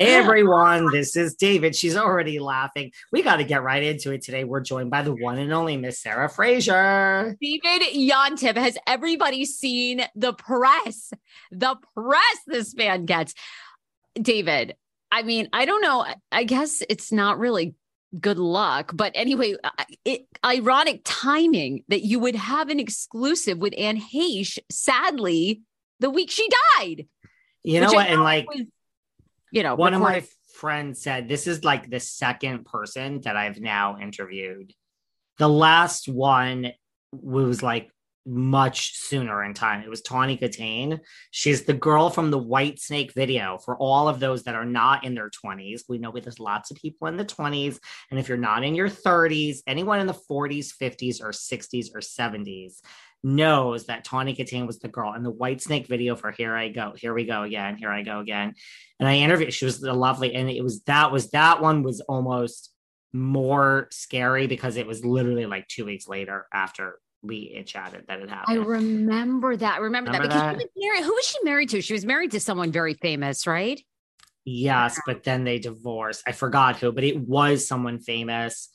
everyone, this is David. She's already laughing. We got to get right into it today. We're joined by the one and only Miss Sarah Fraser. David Yontef, has everybody seen the press? The press this man gets. David, I mean, I don't know. I guess it's not really good luck, but anyway, it ironic timing that you would have an exclusive with Anne Heche, sadly, the week she died. You know what? And like you know, one of my friends said, this is like the second person that I've now interviewed. The last one was like much sooner in time. It was Tawny Kitaen. She's the girl from the Whitesnake video. For all of those that are not in their 20s, we know there's lots of people in the 20s. And if you're not in your 30s, anyone in the 40s, 50s, or 60s or 70s knows that Tawny Kitaen was the girl in the Whitesnake video for Here I Go, Here We Go Again, Here I Go Again. And I interviewed, she was lovely. And it was that was that one was almost more scary because it was literally like two weeks later after we chatted that it happened. I remember that. I remember, Remember that because that? she was married. Who was she married to? She was married to someone very famous, right? Yes, but then they divorced. I forgot who, but it was someone famous.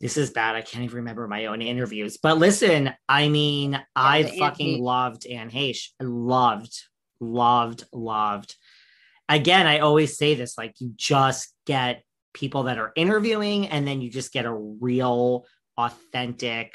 This is bad. I can't even remember my own interviews. But listen, I mean, I the Anne fucking Heche. loved Anne Heche. I loved, loved, loved. Again, I always say this like, you just get people that are interviewing, and then you just get a real, authentic.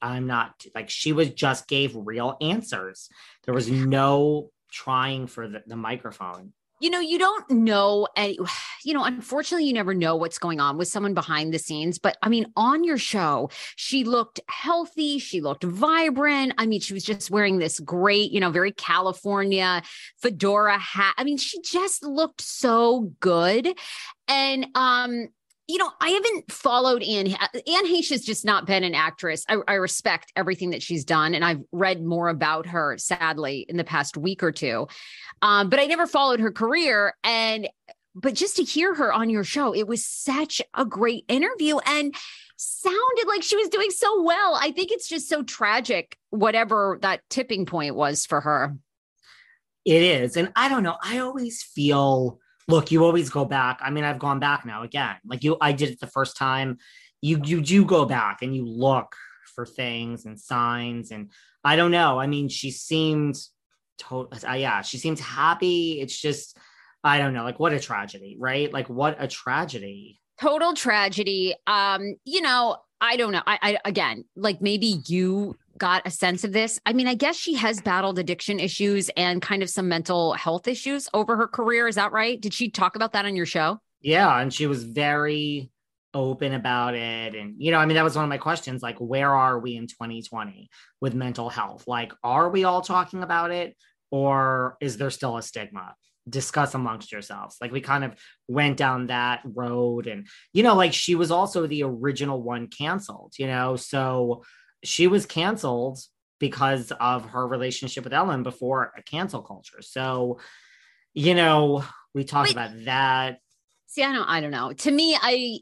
I'm not like she was just gave real answers. There was no trying for the, the microphone. You know, you don't know any, you know, unfortunately, you never know what's going on with someone behind the scenes. But I mean, on your show, she looked healthy. She looked vibrant. I mean, she was just wearing this great, you know, very California fedora hat. I mean, she just looked so good. And, um, you know, I haven't followed Anne. Anne Heche has just not been an actress. I, I respect everything that she's done, and I've read more about her, sadly, in the past week or two. Um, but I never followed her career. And but just to hear her on your show, it was such a great interview and sounded like she was doing so well. I think it's just so tragic, whatever that tipping point was for her. It is. And I don't know. I always feel, look, you always go back. I mean, I've gone back now again. Like you, I did it the first time. You you do go back and you look for things and signs. And I don't know. I mean, she seemed total uh, yeah, she seemed happy. It's just, I don't know, like what a tragedy, right? Like what a tragedy. Total tragedy. Um, you know, I don't know. I, I again, like maybe you got a sense of this. I mean, I guess she has battled addiction issues and kind of some mental health issues over her career. Is that right? Did she talk about that on your show? Yeah, and she was very open about it and you know i mean that was one of my questions like where are we in 2020 with mental health like are we all talking about it or is there still a stigma discuss amongst yourselves like we kind of went down that road and you know like she was also the original one canceled you know so she was canceled because of her relationship with ellen before a cancel culture so you know we talked about that See, I don't I don't know. To me, I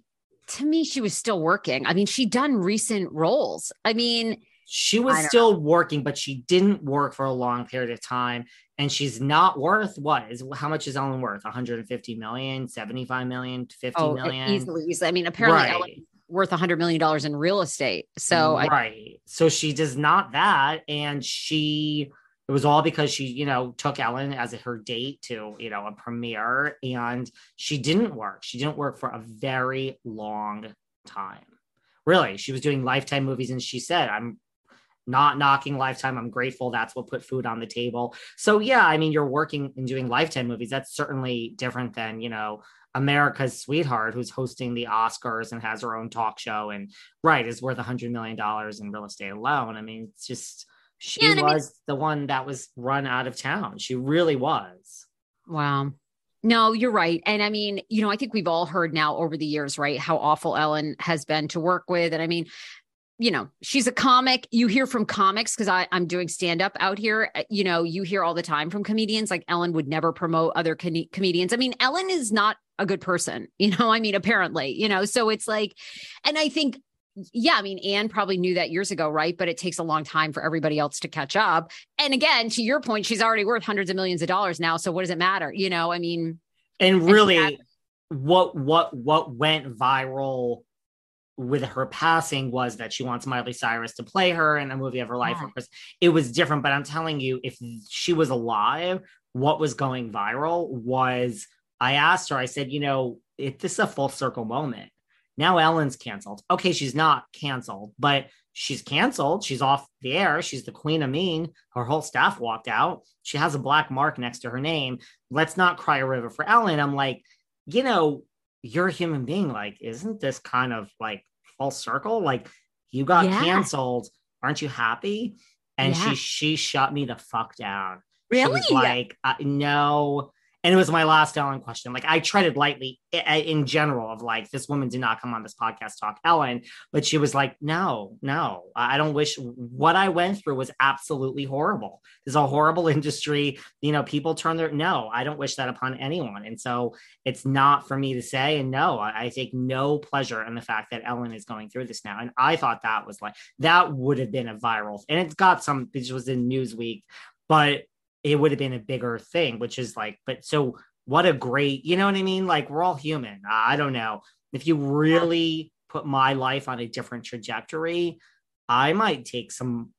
to me, she was still working. I mean, she done recent roles. I mean, She was still know. working, but she didn't work for a long period of time. And she's not worth what is how much is Ellen worth? 150 million, 75 million, 50 oh, million? Easily, easily. I mean, apparently right. Ellen worth a hundred million dollars in real estate. So right. I- so she does not that. And she it was all because she, you know, took Ellen as her date to, you know, a premiere and she didn't work. She didn't work for a very long time. Really, she was doing lifetime movies and she said, I'm not knocking lifetime. I'm grateful that's what put food on the table. So yeah, I mean, you're working and doing lifetime movies. That's certainly different than, you know, America's sweetheart who's hosting the Oscars and has her own talk show and right is worth a hundred million dollars in real estate alone. I mean, it's just she yeah, was I mean, the one that was run out of town. She really was. Wow. No, you're right. And I mean, you know, I think we've all heard now over the years, right, how awful Ellen has been to work with. And I mean, you know, she's a comic. You hear from comics because I'm doing stand up out here. Uh, you know, you hear all the time from comedians like Ellen would never promote other com- comedians. I mean, Ellen is not a good person, you know, I mean, apparently, you know, so it's like, and I think yeah, I mean, Anne probably knew that years ago, right? But it takes a long time for everybody else to catch up. And again, to your point, she's already worth hundreds of millions of dollars now. So what does it matter? You know, I mean, and really, and what what what went viral with her passing was that she wants Miley Cyrus to play her in a movie of her life. Yeah. It was different, but I'm telling you, if she was alive, what was going viral was I asked her, I said, you know, if this is a full circle moment now Ellen's canceled. Okay, she's not canceled, but she's canceled. She's off the air. She's the queen of mean. Her whole staff walked out. She has a black mark next to her name. Let's not cry a river for Ellen. I'm like, you know, you're a human being. Like, isn't this kind of like full circle? Like, you got yeah. canceled. Aren't you happy? And yeah. she she shut me the fuck down. Really? like, uh, no, and it was my last Ellen question. Like I treaded lightly eh, eh, in general of like this woman did not come on this podcast talk Ellen, but she was like, no, no, I don't wish what I went through was absolutely horrible. There's a horrible industry. You know, people turn their no. I don't wish that upon anyone, and so it's not for me to say. And no, I, I take no pleasure in the fact that Ellen is going through this now. And I thought that was like that would have been a viral, and it got some. This was in Newsweek, but it would have been a bigger thing, which is like, but so what a great, you know what I mean? Like we're all human. I don't know. If you really put my life on a different trajectory, I might take some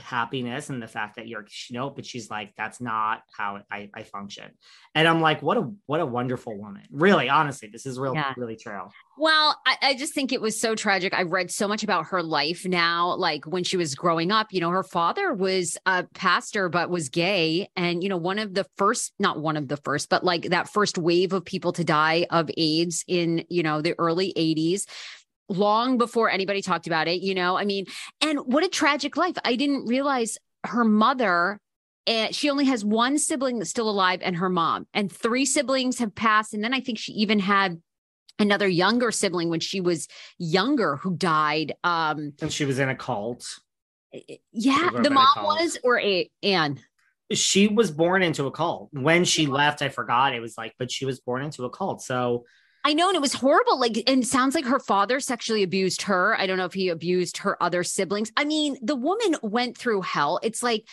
happiness and the fact that you're you know but she's like that's not how I, I function. And i'm like what a what a wonderful woman. Really honestly this is real yeah. really true. Well I, I just think it was so tragic. I read so much about her life now like when she was growing up. You know her father was a pastor but was gay and you know one of the first not one of the first but like that first wave of people to die of aids in you know the early 80s long before anybody talked about it, you know? I mean, and what a tragic life. I didn't realize her mother and she only has one sibling that's still alive and her mom and three siblings have passed. And then i think she even had another younger sibling when she was younger who died um and she was in a cult. Eh, eh, yeah the mom was or a anne? She was born into a cult. When she left i forgot. It was like but she was born into a cult. So I know, and it was horrible. Like, and sounds like her father sexually abused her. I don't know if he abused her other siblings. I mean, the woman went through hell. It's like,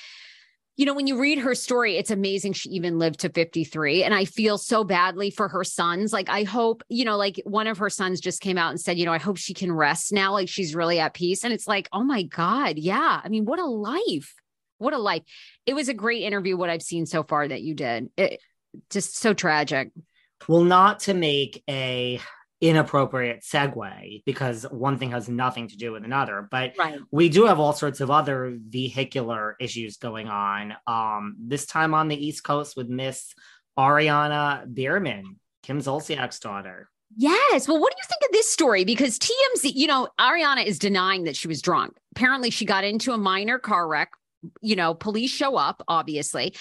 you know, when you read her story, it's amazing she even lived to 53. And I feel so badly for her sons. Like, I hope, you know, like one of her sons just came out and said, you know, I hope she can rest now. Like, she's really at peace. And it's like, oh my God. Yeah. I mean, what a life. What a life. It was a great interview, what I've seen so far that you did. It, just so tragic. Well, not to make a inappropriate segue because one thing has nothing to do with another but right. we do have all sorts of other vehicular issues going on um this time on the east coast with miss ariana biermann kim zolciak's daughter Yes. Well, what do you think of this story? Because TMZ, you know, Ariana is denying that she was drunk. Apparently, she got into a minor car wreck. You know, police show up, obviously.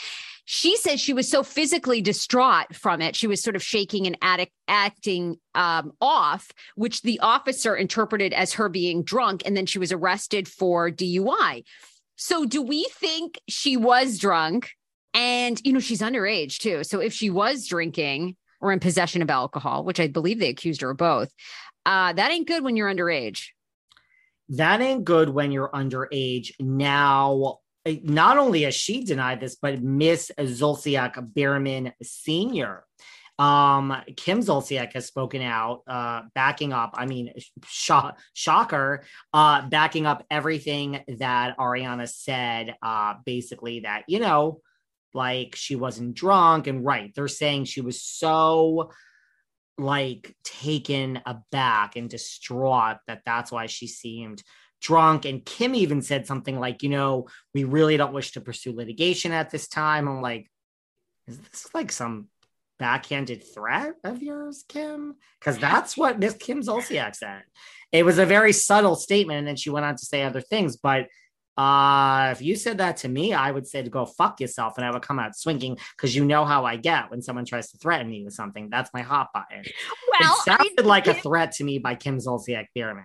She says she was so physically distraught from it. She was sort of shaking and acting um, off, which the officer interpreted as her being drunk. And then she was arrested for DUI. So, do we think she was drunk? And, you know, she's underage too. So, if she was drinking or in possession of alcohol, which I believe they accused her of both, uh, that ain't good when you're underage. that ain't good when you're underage. Now, not only has she denied this, but Miss Zolciak Biermann Sr. Um, Kim Zolciak has spoken out, uh, backing up. I mean, sh- shocker, uh, backing up everything that Ariana said. Uh, basically, that you know, like she wasn't drunk, and right, they're saying she was so like taken aback and distraught that that's why she seemed drunk. And Kim even said something like, you know, we really don't wish to pursue litigation at this time. I'm like, is this like some backhanded threat of yours, Kim? Because that's what Miss Kim Zolciak said. It was a very subtle statement, and then she went on to say other things. But uh, if you said that to me, I would say to go fuck yourself, and I would come out swinging because you know how I get when someone tries to threaten me with something. That's my hot button. Well, it sounded I, like a threat to me by Kim Zolciak Biermann.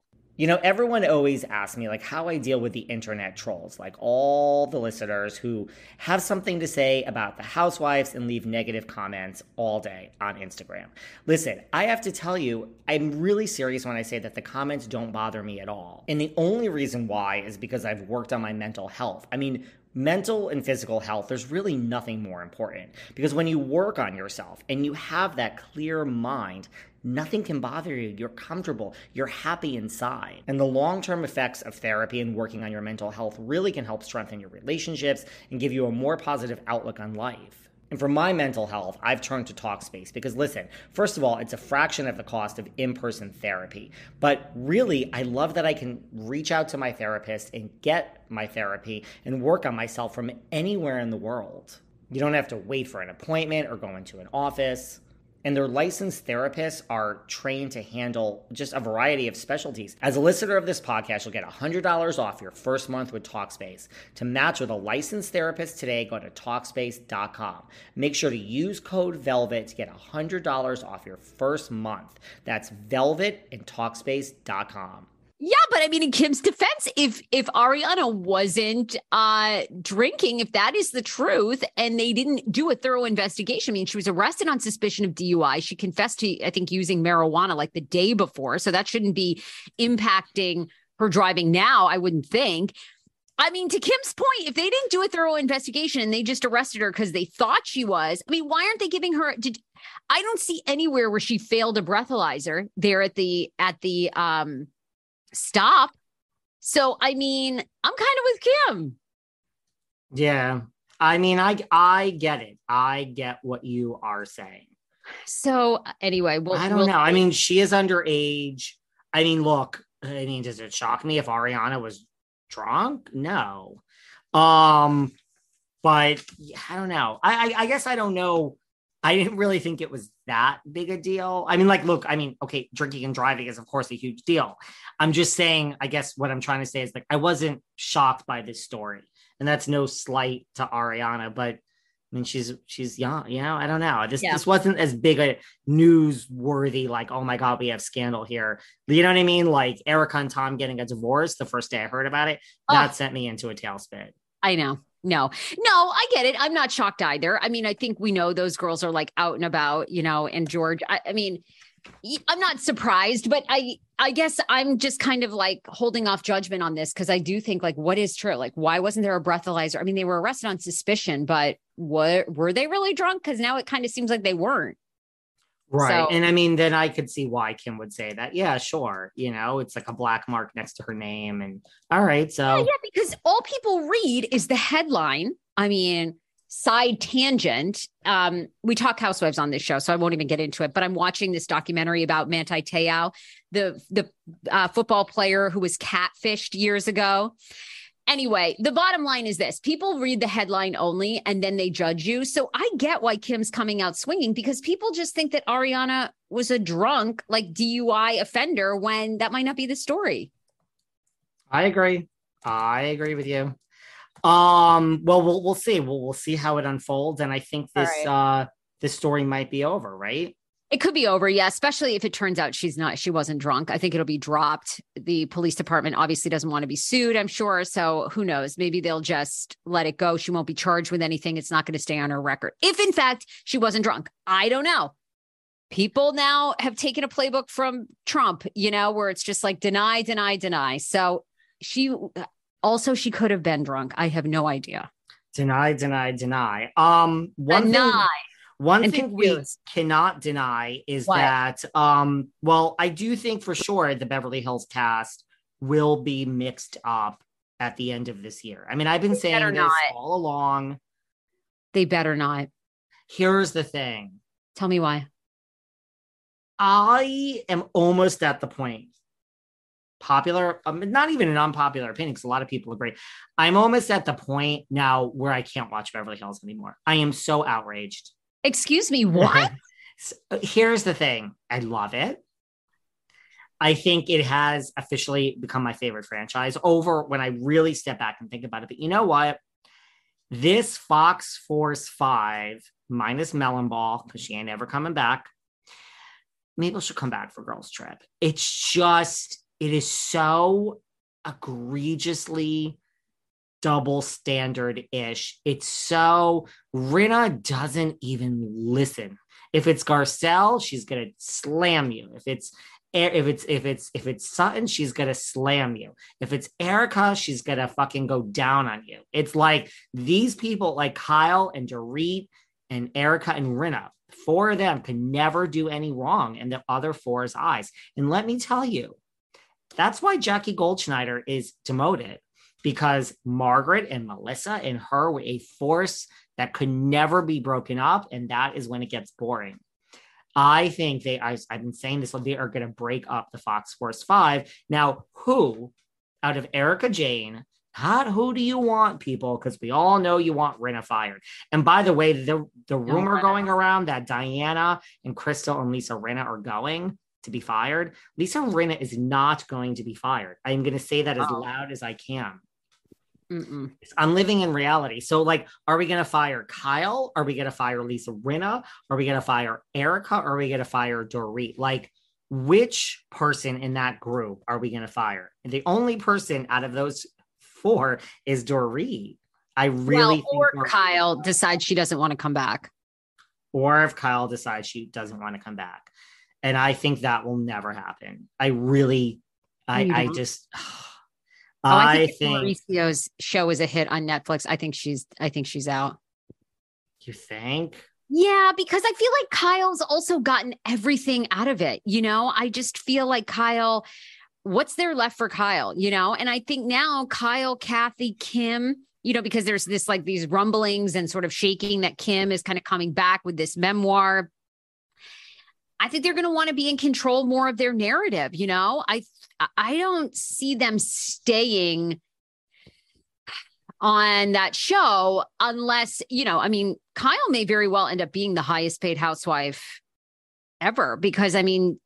You know, everyone always asks me like how I deal with the internet trolls, like all the listeners who have something to say about the housewives and leave negative comments all day on Instagram. Listen, I have to tell you, I'm really serious when I say that the comments don't bother me at all. And the only reason why is because I've worked on my mental health. I mean, mental and physical health, there's really nothing more important because when you work on yourself and you have that clear mind, Nothing can bother you. You're comfortable. You're happy inside. And the long term effects of therapy and working on your mental health really can help strengthen your relationships and give you a more positive outlook on life. And for my mental health, I've turned to Talkspace because listen, first of all, it's a fraction of the cost of in person therapy. But really, I love that I can reach out to my therapist and get my therapy and work on myself from anywhere in the world. You don't have to wait for an appointment or go into an office and their licensed therapists are trained to handle just a variety of specialties. As a listener of this podcast, you'll get $100 off your first month with Talkspace. To match with a licensed therapist today, go to Talkspace.com. Make sure to use code VELVET to get $100 off your first month. That's VELVET and Talkspace.com. Yeah, but I mean, in Kim's defense, if if Ariana wasn't uh, drinking, if that is the truth, and they didn't do a thorough investigation, I mean, she was arrested on suspicion of DUI. She confessed to, I think, using marijuana like the day before, so that shouldn't be impacting her driving now. I wouldn't think. I mean, to Kim's point, if they didn't do a thorough investigation and they just arrested her because they thought she was, I mean, why aren't they giving her? Did I don't see anywhere where she failed a breathalyzer there at the at the um stop. So I mean, I'm kind of with Kim. Yeah. I mean, I I get it. I get what you are saying. So anyway, we'll, I don't we'll, know. I mean, she is underage. I mean, look, I mean, does it shock me if Ariana was drunk? No. Um, but I don't know. I, I, I guess I don't know I didn't really think it was that big a deal. I mean, like, look, I mean, okay, drinking and driving is, of course, a huge deal. I'm just saying, I guess what I'm trying to say is like, I wasn't shocked by this story. And that's no slight to Ariana, but I mean, she's she's young, you know. I don't know. This yeah. this wasn't as big a newsworthy, like, oh my god, we have scandal here. You know what I mean? Like Erika and Tom getting a divorce. The first day I heard about it, oh. that sent me into a tailspin. I know. No, no, I get it. I'm not shocked either. I mean, I think we know those girls are like out and about, you know, and George, I, I mean, I'm not surprised, but I I guess I'm just kind of like holding off judgment on this because I do think like what is true? Like why wasn't there a breathalyzer? I mean, they were arrested on suspicion, but what were they really drunk? Because now it kind of seems like they weren't. Right. So, and I mean, then I could see why Kim would say that. Yeah, sure. You know, it's like a black mark next to her name. And all right. So, yeah, yeah because all people read is the headline. I mean, side tangent. Um, we talk housewives on this show, so I won't even get into it. But I'm watching this documentary about Manti Te'o, the the uh, football player who was catfished years ago. Anyway, the bottom line is this people read the headline only and then they judge you. So I get why Kim's coming out swinging because people just think that Ariana was a drunk, like DUI offender when that might not be the story. I agree. I agree with you. Um, well, we'll we'll see. We'll we'll see how it unfolds, and I think this right. uh this story might be over, right? It could be over, yeah, especially if it turns out she's not, she wasn't drunk. I think it'll be dropped. The police department obviously doesn't want to be sued, I'm sure. So who knows? Maybe they'll just let it go. She won't be charged with anything. It's not going to stay on her record. If in fact she wasn't drunk, I don't know. People now have taken a playbook from Trump, you know, where it's just like deny, deny, deny. So she also she could have been drunk. I have no idea. Deny, deny, deny. Um, one deny. thing, one and thing we cannot deny is what? that, um, well, I do think for sure the Beverly Hills cast will be mixed up at the end of this year. I mean, I've been they saying this not. all along. They better not. Here's the thing. Tell me why. I am almost at the point popular, um, not even an unpopular opinion, because a lot of people agree. I'm almost at the point now where I can't watch Beverly Hills anymore. I am so outraged. Excuse me, what? so, uh, here's the thing I love it. I think it has officially become my favorite franchise over when I really step back and think about it. But you know what? This Fox Force 5 minus Melon Ball, because she ain't ever coming back. Maybe she'll come back for Girls Trip. It's just it is so egregiously double standard ish. It's so Rinna doesn't even listen. If it's Garcelle, she's gonna slam you. If it's if it's if it's if it's Sutton, she's gonna slam you. If it's Erika, she's gonna fucking go down on you. It's like these people, like Kyle and Dorit and Erika and Rinna, four of them can never do any wrong in the other four's eyes. And let me tell you, that's why Jackie Goldschneider is demoted because Margaret and Melissa and her were a force that could never be broken up. And that is when it gets boring. I think they, I, have been saying this, they are going to break up the Fox Force 5. Now, who out of Erika Jayne, not who do you want, people? Because we all know you want Rinna fired. And by the way, the, the rumor no, going around that Diana and Crystal and Lisa Rinna are going, to be fired. Lisa Rinna is not going to be fired. I'm going to say that as oh. loud as I can. Mm-mm. I'm living in reality. So, like, are we going to fire Kyle? Are we going to fire Lisa Rinna? Are we going to fire Erika? Or are we going to fire Dorit? Like, which person in that group are we going to fire? And the only person out of those four is Dorit. I really well, or Kyle decides she doesn't want to come back. Or if Kyle decides she doesn't want to come back and I think that will never happen. I really, I, I just. Oh, I, I think, think Mauricio's show is a hit on Netflix. I think she's I think she's out. You think? Yeah, because I feel like Kyle's also gotten everything out of it. You know, I just feel like Kyle, what's there left for Kyle? You know, and I think now Kyle, Kathy, Kim, you know, because there's this like these rumblings and sort of shaking that Kim is kind of coming back with this memoir I think they're going to want to be in control more of their narrative. You know, I I don't see them staying on that show unless you know. I mean, Kyle may very well end up being the highest paid housewife ever because I mean,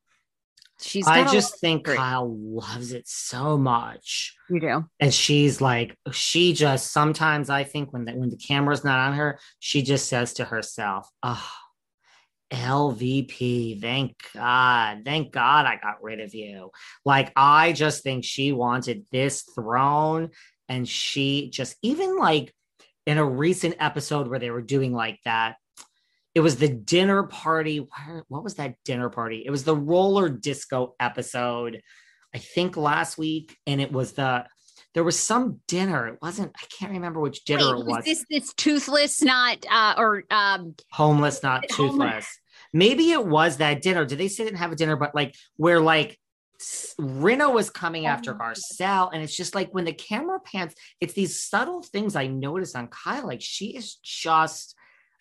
she's. I just think Kyle loves it so much. You do, and she's like, she just sometimes I think when the, when the camera's not on her, she just says to herself, "Oh." LVP. Thank God. Thank God I got rid of you. Like, I just think she wanted this throne. And she just, even like in a recent episode where they were doing like that, it was the dinner party. Where, what was that dinner party? It was the roller disco episode, I think last week, and it was the there was some dinner. It wasn't. I can't remember which dinner Wait, it was. was this this toothless, not uh, or um, homeless, not toothless. homeless? Maybe it was that dinner. Did they say they didn't have a dinner? But like where like Rinna was coming oh after Oh. Garcelle, and it's just like when the camera pans, it's these subtle things I notice on Kyle. Like she is just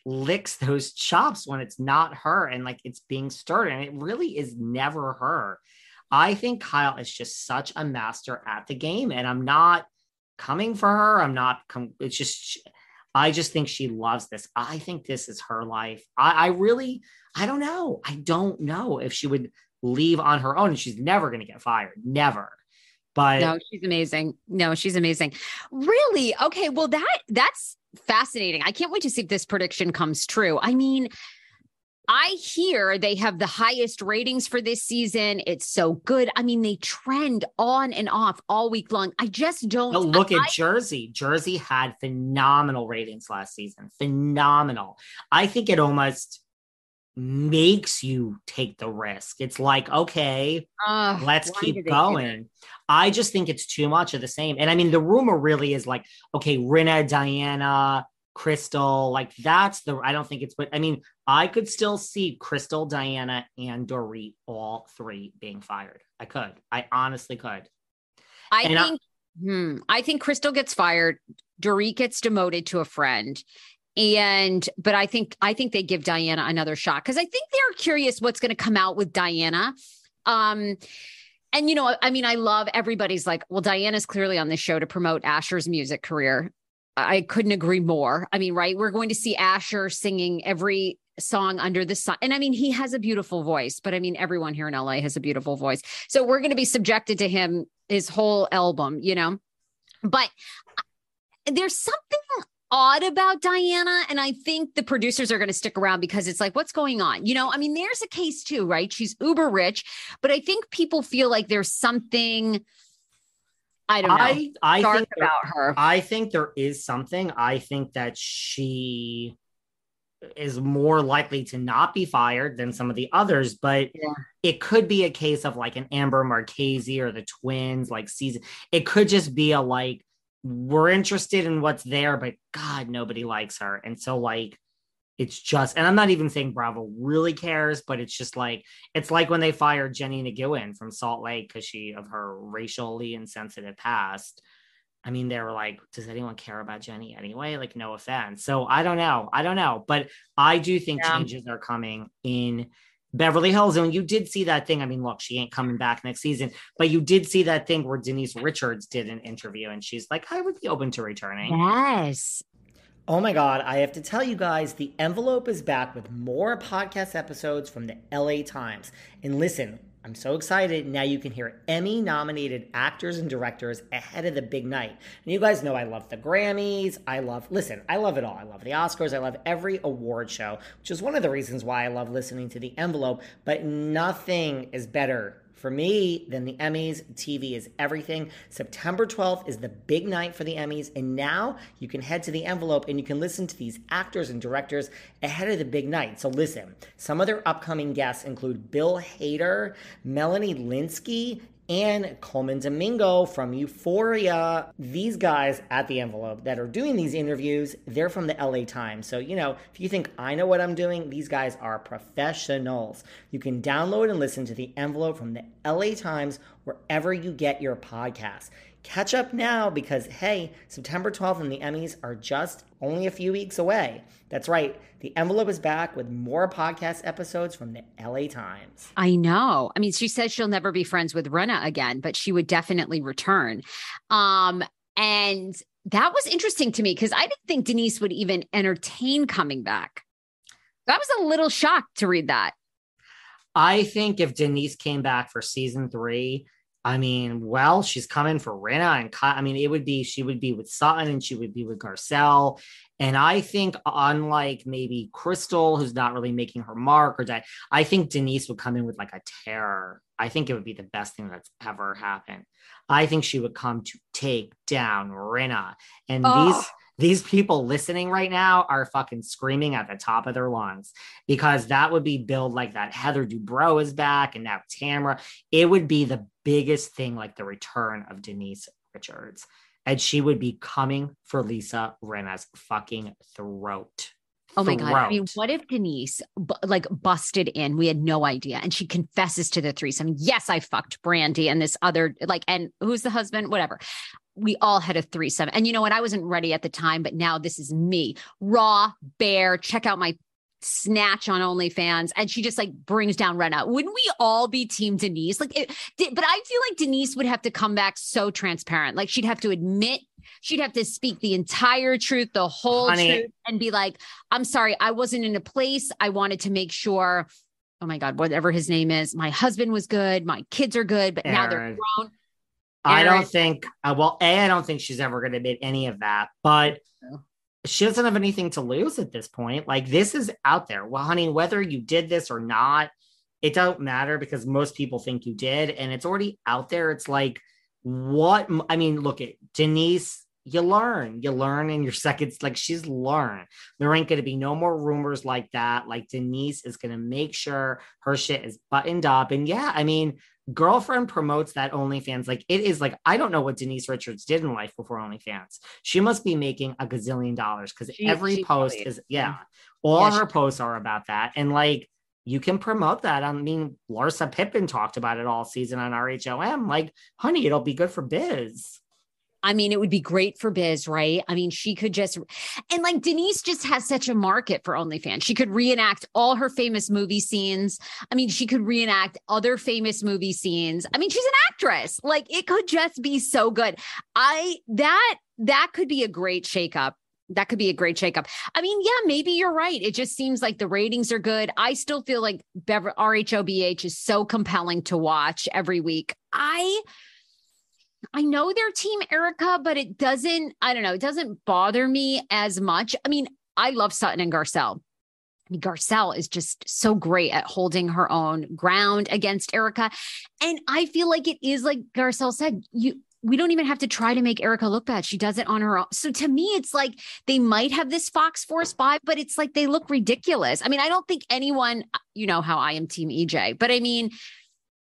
licks those chops when it's not her and like it's being stirred, and it really is never her. I think Kyle is just such a master at the game, and I'm not coming for her. I'm not. Com- it's just. I just think she loves this. I think this is her life. I, I really, I don't know. I don't know if she would leave on her own. She's never going to get fired. Never. But no, she's amazing. No, she's amazing. Really? Okay. Well, that that's fascinating. I can't wait to see if this prediction comes true. I mean, I hear they have the highest ratings for this season. It's so good. I mean, they trend on and off all week long. I just don't but look I- at Jersey. Jersey had phenomenal ratings last season. Phenomenal. I think it almost makes you take the risk. It's like, okay, Ugh, let's keep they do that? going. I just think it's too much of the same. And I mean, the rumor really is like, okay, Rinna, Diana, Crystal, like that's the, I don't think it's, but I mean, I could still see Crystal, Diana, and Dorit, all three being fired. I could. I honestly could. I And I- think hmm, I think Crystal gets fired. Dorit gets demoted to a friend. And but I think I think they give Diana another shot because I think they're curious what's going to come out with Diana. Um and you know, I mean, I love everybody's like, well, Diana's clearly on this show to promote Asher's music career. I couldn't agree more. I mean, right? We're going to see Asher singing every song under the sun. And I mean, he has a beautiful voice, but I mean, everyone here in LA has a beautiful voice. So we're going to be subjected to him his whole album, you know. But there's something odd about Diana and I think the producers are going to stick around because it's like what's going on? You know, I mean there's a case too, right? She's uber rich, but I think people feel like there's something I don't know. I, I dark think there- about her. I think there is something. I think that she is more likely to not be fired than some of the others, but Yeah. it could be a case of like an Amber Marchese or the twins, like season. It could just be a like, we're interested in what's there, but God, nobody likes her. And so, like, it's just, and I'm not even saying Bravo really cares, but it's just like, it's like when they fired Jenny McGowan from Salt Lake because she, of her racially insensitive past. I mean, they were like, does anyone care about Jenny anyway? Like, no offense. So I don't know. I don't know. But I do think Yeah. changes are coming in Beverly Hills. And you did see that thing. I mean, look, she ain't coming back next season, but you did see that thing where Denise Richards did an interview and she's like, I would be open to returning. Yes. Oh my God, I have to tell you guys, the envelope is back with more podcast episodes from the LA Times. And listen, I'm so excited. Now you can hear Emmy nominated actors and directors ahead of the big night. And you guys know I love the Grammys. I love, listen, I love it all. I love the Oscars. I love every award show, which is one of the reasons why I love listening to the envelope. But nothing is better for me, then the Emmys, TV is everything. September 12th is the big night for the Emmys, and now you can head to the envelope and you can listen to these actors and directors ahead of the big night. So listen, some of their upcoming guests include Bill Hader, Melanie Lynskey, and Colman Domingo from Euphoria. These guys at the envelope that are doing these interviews, they're from the LA Times. So, you know, if you think I know what I'm doing, these guys are professionals. You can download and listen to the envelope from the LA Times wherever you get your podcasts. Catch up now because, hey, September 12th and the Emmys are just only a few weeks away. That's right, the envelope is back with more podcast episodes from the LA Times. I know. I mean, she says she'll never be friends with Rinna again, but she would definitely return. Um, and that was interesting to me because I didn't think Denise would even entertain coming back. I was a little shocked to read that. I think if Denise came back for season three, I mean, well, she's coming for Rinna and I mean, it would be she would be with Sutton and she would be with Garcelle. And I think, unlike maybe Crystal, who's not really making her mark or that, I think Denise would come in with like a terror. I think it would be the best thing that's ever happened. I think she would come to take down Rinna. And Oh. these these people listening right now are fucking screaming at the top of their lungs because that would be billed like that. Heather Dubrow is back and now Tamra. It would be the biggest thing, like the return of Denise Richards. And she would be coming for Lisa Rinna's fucking throat. Oh my god! I mean, what if Denise bu- like busted in? We had no idea, and she confesses to the threesome. Yes, I fucked Brandi and this other like, and who's the husband? Whatever. We all had a threesome, and you know what? I wasn't ready at the time, but now this is me, raw, bare. Check out my snatch on OnlyFans, and she just like brings down Rinna. Wouldn't we all be Team Denise? Like, it, but I feel like Denise would have to come back so transparent. Like, she'd have to admit she'd have to speak the entire truth, the whole Honey. truth, and be like, I'm sorry, I wasn't in a place. I wanted to make sure, oh my God, whatever his name is, my husband was good, my kids are good, but Aaron. now they're grown. I don't think, uh, well, A, I don't think she's ever going to admit any of that, but she doesn't have anything to lose at this point. Like, this is out there. Well, honey, whether you did this or not, it don't matter because most people think you did, and it's already out there. It's like, what I mean, look at Denise. You learn, you learn in your seconds. Like she's learned. There ain't going to be no more rumors like that. Like Denise is going to make sure her shit is buttoned up. And yeah, I mean, girlfriend promotes that OnlyFans. Like it is like, I don't know what Denise Richards did in life before OnlyFans. She must be making a gazillion dollars because every she post is, yeah, all yeah, her posts are about that. And like, you can promote that. I mean, Larsa Pippen talked about it all season on RHOM. Like, honey, it'll be good for biz. I mean, it would be great for Biz, right? I mean, she could just, and like Denise just has such a market for OnlyFans. She could reenact all her famous movie scenes. I mean, she could reenact other famous movie scenes. I mean, she's an actress. Like, it could just be so good. I, that, that could be a great shakeup that could be a great shakeup. I mean, yeah, maybe you're right. It just seems like the ratings are good. I still feel like Bever- RHOBH is so compelling to watch every week. I I know they're team Erika, but it doesn't, I don't know, it doesn't bother me as much. I mean, I love Sutton and Garcelle. I mean, Garcelle is just so great at holding her own ground against Erika. And I feel like it is like Garcelle said, you we don't even have to try to make Erika look bad. She does it on her own. So to me, it's like they might have this Fox Force vibe, but it's like they look ridiculous. I mean, I don't think anyone, you know, how I am Team EJ, but I mean,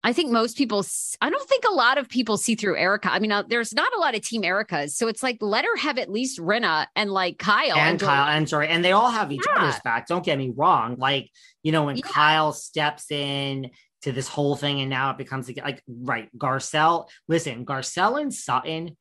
I think most people, I don't think a lot of people see through Erika. I mean, uh, there's not a lot of Team Erika's. So it's like, let her have at least Rinna and like Kyle. And, and Kyle, and sorry. And they all have each yeah. other's back. Don't get me wrong. Like, you know, when yeah. Kyle steps in to this whole thing and now it becomes like right garcelle listen garcelle and sutton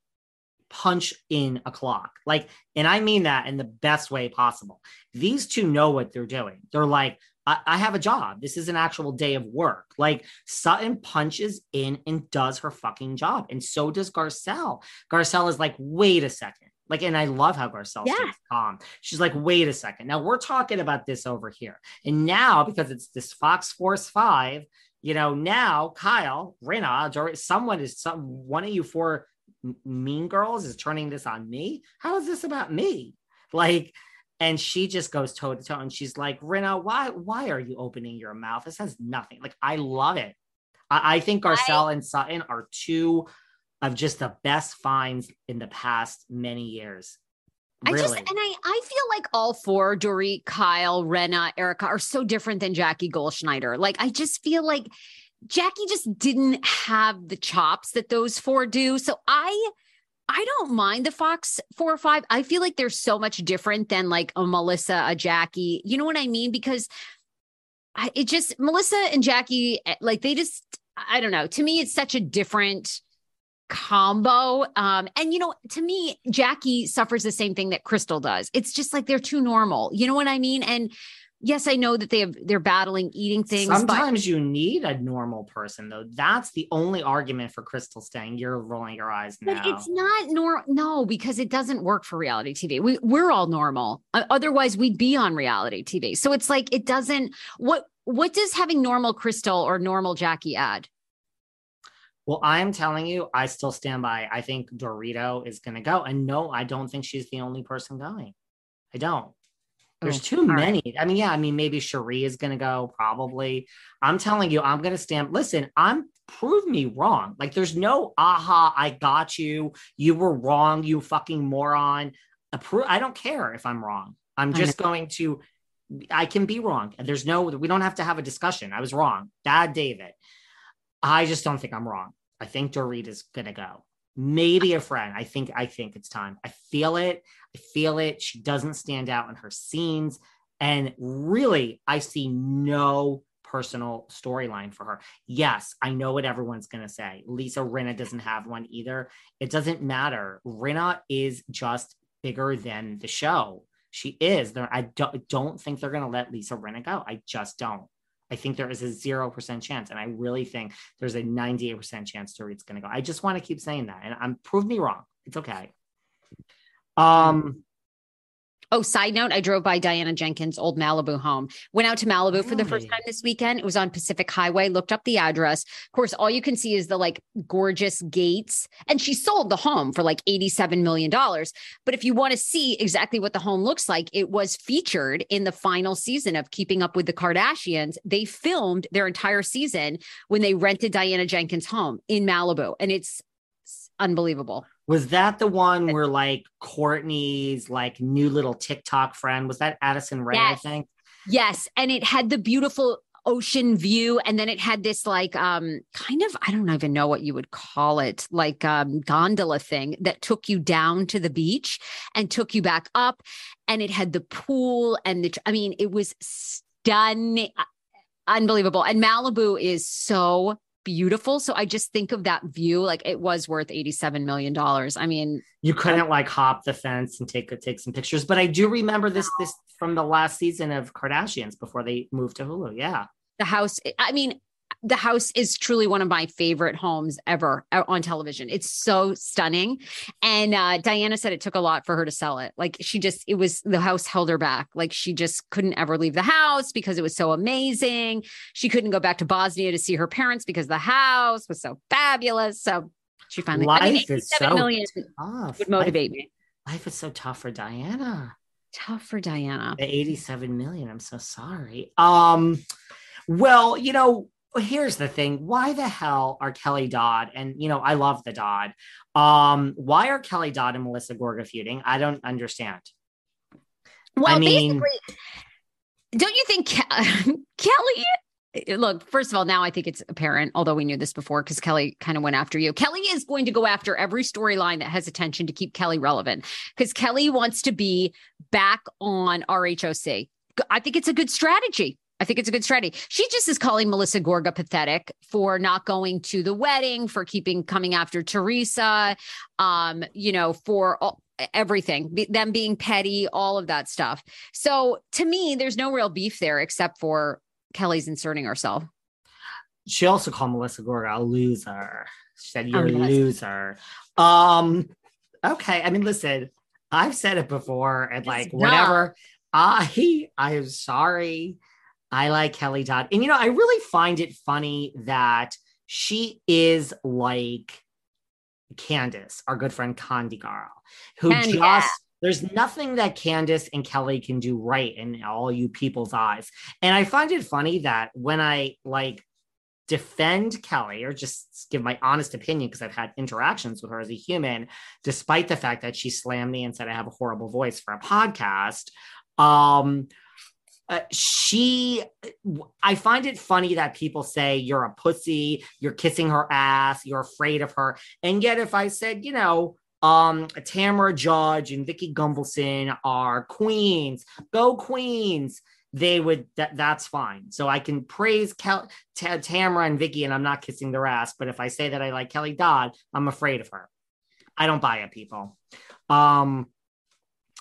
punch in a clock like and i mean that in the best way possible these two know what they're doing they're like I, I have a job this is an actual day of work like sutton punches in and does her fucking job and so does garcelle garcelle is like wait a second like, and I love how Garcelle yeah. stays calm. She's like, wait a second. Now we're talking about this over here. And now, because it's this Fox Force 5, you know, now Kyle, Rinna, or someone is some one of you four mean girls is turning this on me. How is this about me? Like, and she just goes toe to toe and she's like, Rinna, why why are you opening your mouth? This has nothing. Like, I love it. I, I think Garcelle I, and Sutton are two of just the best finds in the past many years. Really? I just and I I feel like all four Dorit, Kyle, Rinna, Erika are so different than Jackie Goldschneider. Like I just feel like Jackie just didn't have the chops that those four do. So I I don't mind the Fox four or five. I feel like they're so much different than like a Melissa, a Jackie. You know what I mean? Because I, it just Melissa and Jackie, eh, like they just I don't know. To me, it's such a different combo. Um, and you know, to me, Jackie suffers the same thing that Crystal does. It's just like they're too normal. You know what I mean? And yes, I know that they have they're battling eating things. Sometimes but, you need a normal person, though. That's the only argument for Crystal staying. You're rolling your eyes now. But it's not nor no, because it doesn't work for reality TV. We we're all normal. Otherwise, we'd be on reality TV. So it's like it doesn't what what does having normal Crystal or normal Jackie add? Well, I'm telling you, I still stand by. I think Dorito is going to go. And no, I don't think she's the only person going. I don't. There's oh, too many. Right. I mean, yeah, I mean, maybe Sheree is going to go, probably. I'm telling you, I'm going to stamp. Listen, I'm prove me wrong. Like, there's no aha, I got you. You were wrong, you fucking moron. approve. I don't care if I'm wrong. I'm just going to. I can be wrong. And there's no. We don't have to have a discussion. I was wrong. Bad David. I just don't think I'm wrong. I think Dorit is gonna go. Maybe a friend. I think. I think it's time. I feel it. Feel it. She doesn't stand out in her scenes, and really, I see no personal storyline for her. Yes, I know what everyone's going to say. Lisa Rinna doesn't have one either. It doesn't matter. Rinna is just bigger than the show. She is. I don't, don't think they're going to let Lisa Rinna go. I just don't. I think there is a 0% chance. And I really think there's a 98% chance Dorit's going to go. I just want to keep saying that. And I'm prove me wrong. It's okay. Um, Oh, side note, I drove by Diana Jenkins' old Malibu home. Went out to Malibu for the first time this weekend. It was on Pacific Highway, looked up the address. Of course, all you can see is the like gorgeous gates. And she sold the home for like $87 million. But if you want to see exactly what the home looks like, it was featured in the final season of Keeping Up with the Kardashians. They filmed their entire season when they rented Diana Jenkins' home in Malibu. And it's unbelievable. Was that the one where like Kourtney's like new little TikTok friend was that Addison Rae? Yes. I think. Yes, and it had the beautiful ocean view and then it had this like um kind of I don't even know what you would call it, like um gondola thing that took you down to the beach and took you back up and it had the pool and the I mean it was stunning unbelievable and Malibu is so beautiful so I just think of that view like it was worth 87 million dollars. I mean You couldn't um, like hop the fence and take take some pictures, but I do remember this this from the last season of Kardashians before they moved to Hulu. Yeah. the house i mean the house is truly one of my favorite homes ever uh, on television it's so stunning and uh, diana said it took a lot for her to sell it like she just it was the house held her back like she just couldn't ever leave the house because it was so amazing she couldn't go back to bosnia to see her parents because the house was so fabulous so she finally I mean, Life is 87 so million tough. would motivate me Life, life is so tough for Diana. tough for diana The 87 million. I'm so sorry. Um, well, you know, here's the thing. Why the hell are Kelly Dodd and you know, I love the Dodd. Um, why are Kelly Dodd and Melissa Gorga feuding? I don't understand. Well, I mean- basically, don't you think Ke- Kelly? Look, first of all, now I think it's apparent, although we knew this before because Kelly kind of went after you. Kelly is going to go after every storyline that has attention to keep Kelly relevant because Kelly wants to be back on RHOC. I think it's a good strategy. I think it's a good strategy. She just is calling Melissa Gorga pathetic for not going to the wedding, for keeping coming after Teresa, um, you know, for all, everything, be- them being petty, all of that stuff. So to me, there's no real beef there except for Kelly's inserting herself. She also called Melissa Gorga a loser. She said, You're Oh, a loser. Um, okay. I mean, listen, I've said it before, and like whatever. I I am sorry. I like Kelly Dodd. And you know, I really find it funny that she is like Candace, our good friend Candy Girl, who Candy, just yeah. there's nothing that Candace and Kelly can do right in all you people's eyes. And I find it funny that when I like defend Kelly or just give my honest opinion because I've had interactions with her as a human, despite the fact that she slammed me and said I have a horrible voice for a podcast. Um, uh, she, I find it funny that people say you're a pussy, you're kissing her ass, you're afraid of her. And yet, if I said, you know, um, Tamara Judge and Vicki Gunvalson are queens, go queens, they would, that, that's fine. So I can praise Kel- Ta- Tamara and Vicky, and I'm not kissing their ass. But if I say that I like Kelly Dodd, I'm afraid of her. I don't buy it, people. Um,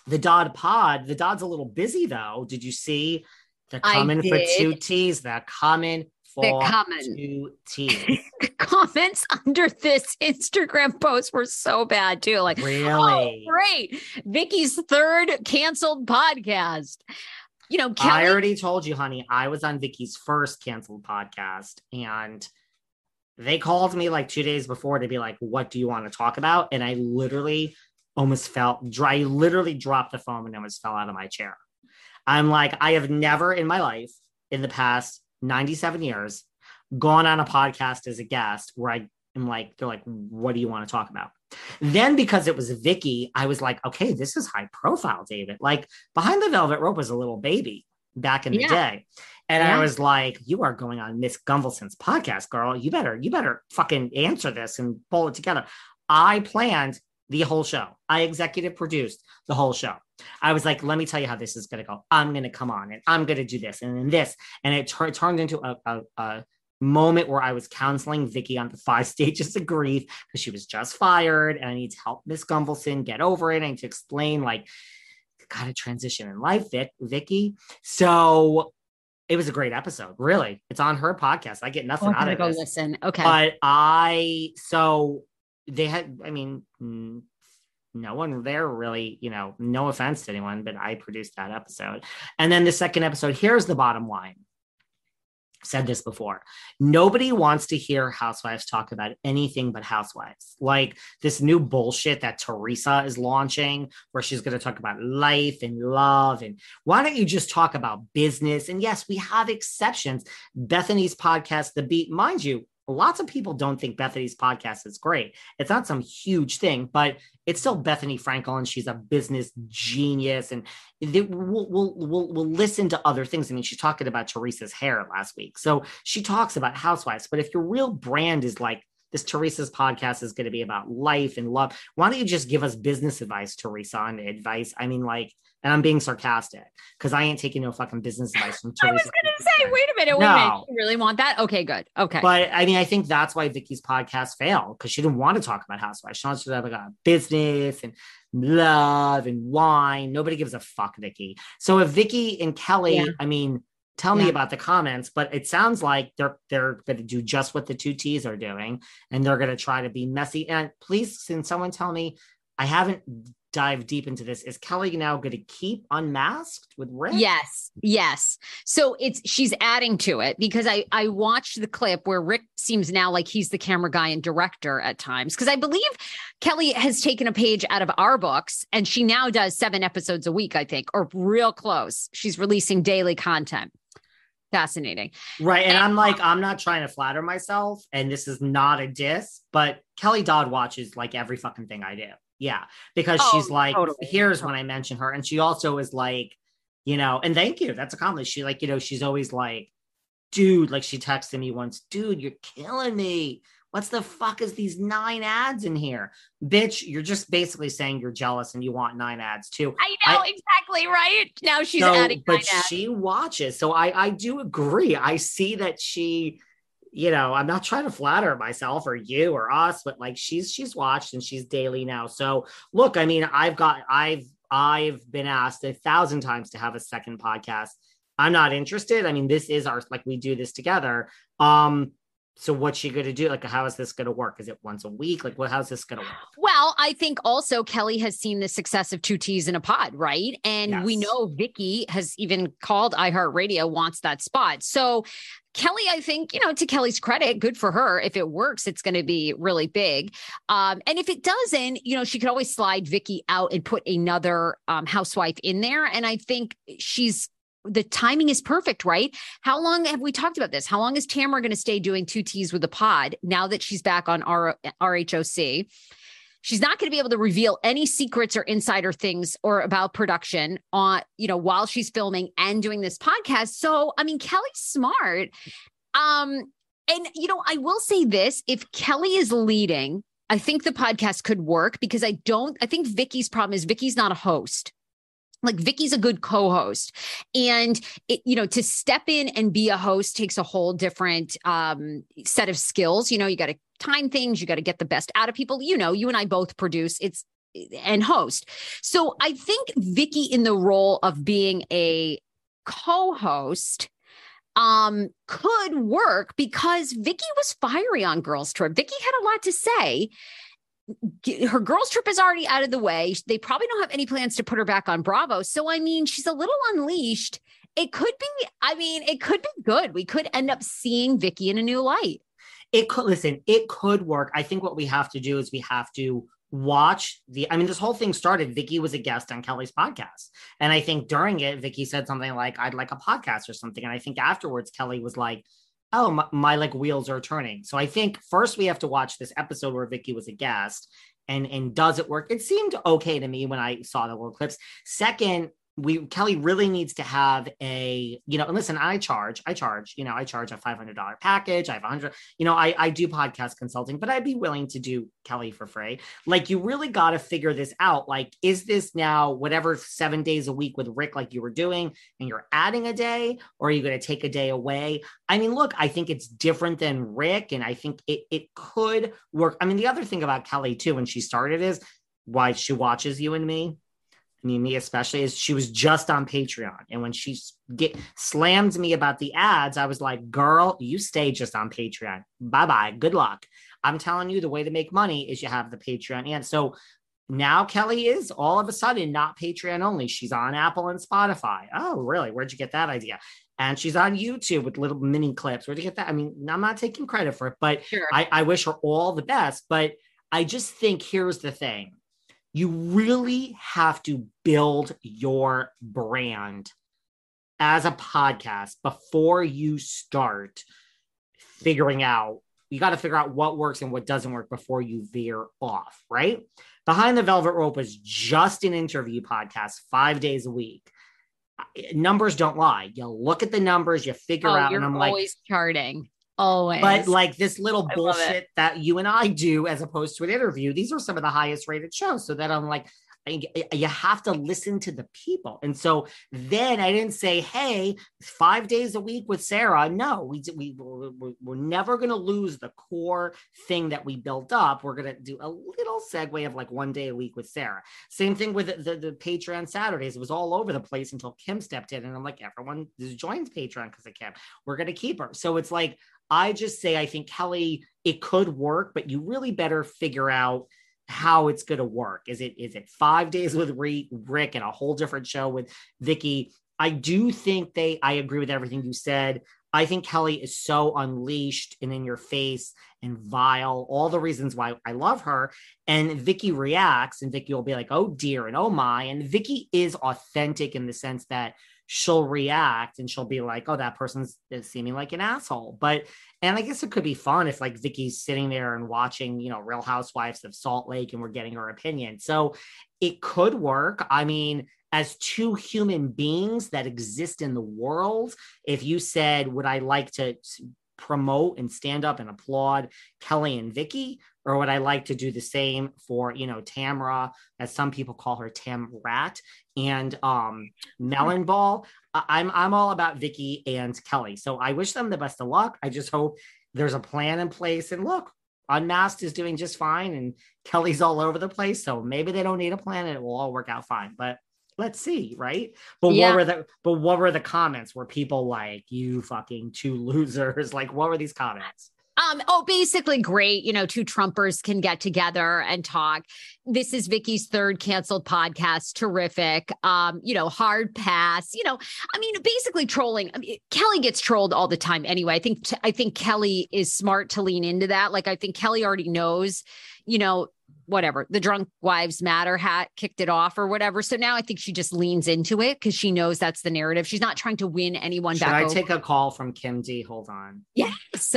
the Dodd pod, the Dodd's a little busy though. Did you see? They're coming for two T's. They're coming for They're coming. two T's. Comments under this Instagram post were so bad too. Like, really? oh, really? great. Vicky's third canceled podcast. You know, I already told you, honey, I was on Vicky's first canceled podcast and they called me like two days before to be like, what do you want to talk about? And I literally almost felt dry, literally dropped the phone and almost fell out of my chair. I'm like, I have never in my life in the past 97 years gone on a podcast as a guest where I am like, they're like, what do you want to talk about? Then because it was Vicky, I was like, okay, this is high profile, David. Like behind the velvet rope was a little baby back in the Yeah. day. And Yeah. I was like, you are going on Miss Gunvalson's podcast, girl. You better, you better fucking answer this and pull it together. I planned the whole show. I executive produced the whole show. I was like, let me tell you how this is going to go. I'm going to come on and I'm going to do this and then this. And it tur- turned into a, a, a moment where I was counseling Vicky on the five stages of grief because she was just fired and I need to help Miss Gunvalson get over it and to explain like got to transition in life, Vic, Vicky. So it was a great episode. Really, it's on her podcast. I get nothing I'm out of go listen. Okay. But I so they had. I mean. No one there really, you know, no offense to anyone, but I produced that episode. And then the second episode, here's the bottom line said this before. Nobody wants to hear housewives talk about anything but housewives. Like this new bullshit that Teresa is launching, where she's going to talk about life and love. And why don't you just talk about business? And yes, we have exceptions. Bethenny's podcast, The Beat, mind you, lots of people don't think Bethenny's podcast is great. It's not some huge thing, but it's still Bethenny Frankel, and she's a business genius. And we'll, we'll, we'll, we'll listen to other things. I mean, she's talking about Teresa's hair last week. So she talks about housewives. But if your real brand is like, this Teresa's podcast is going to be about life and love. Why don't you just give us business advice, Teresa, on advice? I mean, like, and I'm being sarcastic because I ain't taking no fucking business advice from I Teresa. was gonna say, wait a minute, wait a minute. You really want that? Okay, good. Okay. But I mean, I think that's why Vicky's podcast failed because she didn't want to talk about housewives. She wants to talk about business and love and wine. Nobody gives a fuck, Vicky. So if Vicky and Kelly, Yeah. I mean, tell me about the comments, but it sounds like they're they're going to do just what the two T's are doing, and they're going to try to be messy. And please, can someone tell me? I haven't dived deep into this. Is Kelly now going to keep unmasked with Rick? Yes, yes. So it's she's adding to it because I I watched the clip where Rick seems now like he's the camera guy and director at times because I believe Kelly has taken a page out of our books and she now does seven episodes a week I think or real close. She's releasing daily content. Fascinating. Right. And And- I'm like, I'm not trying to flatter myself, and this is not a diss, but Kelly Dodd watches like every fucking thing I do. Yeah. Because Oh, she's like, totally. here's when I mention her. And she also is like, you know, and thank you. That's a compliment. She like, you know, she's always like, dude, like she texted me once, dude, you're killing me. What's the fuck is these nine ads in here? Bitch, you're just basically saying you're jealous and you want nine ads too. I know exactly right. Now she's So, adding but nine ads. she watches. So I I do agree. I see that she, you know, I'm not trying to flatter myself or you or us, but like she's she's watched and she's daily now. So look, I mean, I've got I've I've been asked a thousand times to have a second podcast. I'm not interested. I mean, this is our like we do this together. Um, so what's she gonna do? Like, how is this gonna work? Is it once a week? Like, what how's this gonna work? Well, I think also Kelly has seen the success of two T's in a pod, right? And we know Vicky has even called iHeartRadio wants that spot. So Kelly, I think, you know, to Kelly's credit, good for her. If it works, it's going to be really big. Um, and if it doesn't, you know, she could always slide Vicky out and put another um, housewife in there. And I think she's the timing is perfect, right? How long have we talked about this? How long is Tamara going to stay doing two T's with the pod now that she's back on R- RHOC? She's not going to be able to reveal any secrets or insider things or about production on, you know, while she's filming and doing this podcast. So, I mean, Kelly's smart. Um, and you know, I will say this: if Kelly is leading, I think the podcast could work because I don't. I think Vicky's problem is Vicky's not a host like Vicky's a good co-host. And it, you know to step in and be a host takes a whole different um, set of skills. You know you got to time things you got to get the best out of people. You know you and I both produce it's and host. So I think Vicky in the role of being a co-host um could work because Vicky was fiery on girls trip Vicky had a lot to say her girls trip is already out of the way. They probably don't have any plans to put her back on Bravo. So I mean, she's a little unleashed. It could be, I mean, it could be good. We could end up seeing Vicky in a new light. it could listen it could work i think what we have to do is we have to watch the i mean this whole thing started vicky was a guest on kelly's podcast and i think during it vicky said something like i'd like a podcast or something and i think afterwards kelly was like oh my, my like wheels are turning so i think first we have to watch this episode where vicky was a guest and and does it work? It seemed okay to me when I saw the little clips. Second, we Kelly really needs to have a you know and listen I charge I charge you know I charge a $500 package I have a hundred you know I I do podcast consulting but I'd be willing to do Kelly for free. Like you really got to figure this out. Like is this now whatever 7 days a week with Rick like you were doing and you're adding a day or are you going to take a day away? I mean look I think it's different than Rick and I think it it could work. I mean the other thing about Kelly too when she started is why she watches you and me I mean, me especially, is she was just on Patreon. And when she get slammed me about the ads, I was like, girl, you stay just on Patreon. Bye bye. Good luck. I'm telling you, the way to make money is you have the Patreon. And so now Kelly is all of a sudden not Patreon only. She's on Apple and Spotify. Oh, really? Where'd you get that idea? And she's on YouTube with little mini clips. Where'd you get that? I mean, I'm not taking credit for it, but sure. I, I wish her all the best. But I just think here's the thing you really have to build your brand as a podcast before you start figuring out you got to figure out what works and what doesn't work before you veer off right? Behind the velvet rope is just an interview podcast five days a week. Numbers don't lie. You look at the numbers you figure oh, out and i'm always like charting Always. But like this little bullshit that you and I do as opposed to an interview, these are some of the highest rated shows. So that I'm like, you have to listen to the people. And so then I didn't say, hey, five days a week with Sarah. No, we, we, we're never going to lose the core thing that we built up. We're going to do a little segue of like one day a week with Sarah. Same thing with the, the, the Patreon Saturdays. It was all over the place until Kim stepped in. And I'm like, everyone joins Patreon because of Kim. We're going to keep her. So it's like, I just say I think Kelly, it could work, but you really better figure out how it's going to work. Is it is it five days with Rick and a whole different show with Vicki? I do think they. I agree with everything you said. I think Kelly is so unleashed and in your face and vile, all the reasons why I love her. And Vicki reacts, and Vicki will be like, oh dear, and oh my. And Vicki is authentic in the sense that she'll react and she'll be like, oh, that person's seeming like an asshole. But, and I guess it could be fun if like Vicky's sitting there and watching, you know, Real Housewives of Salt Lake and we're getting her opinion. So it could work. I mean, as two human beings that exist in the world, if you said, would I like to promote and stand up and applaud Kelly and Vicki? Or would I like to do the same for, you know, Tamra, as some people call her Tam Rat, and um, Melon Ball? I'm I'm all about Vicki and Kelly. So I wish them the best of luck. I just hope there's a plan in place. And look, Unmasked is doing just fine, and Kelly's all over the place. So maybe they don't need a plan, and it will all work out fine. But let's see, right? But yeah. what were the but what were the comments? Were people like, you fucking two losers? Like, what were these comments? Um, oh, basically great. You know, two Trumpers can get together and talk. This is Vicki's third canceled podcast. Terrific. Um, you know, hard pass. You know, I mean, basically trolling. I mean, Kelly gets trolled all the time anyway. I think I think Kelly is smart to lean into that. Like I think Kelly already knows, you know, whatever the drunk wives matter hat kicked it off or whatever. So now i think she just leans into it because she knows that's the narrative. She's not trying to win anyone Should back i over. take a call from kim d? Hold on. Yes.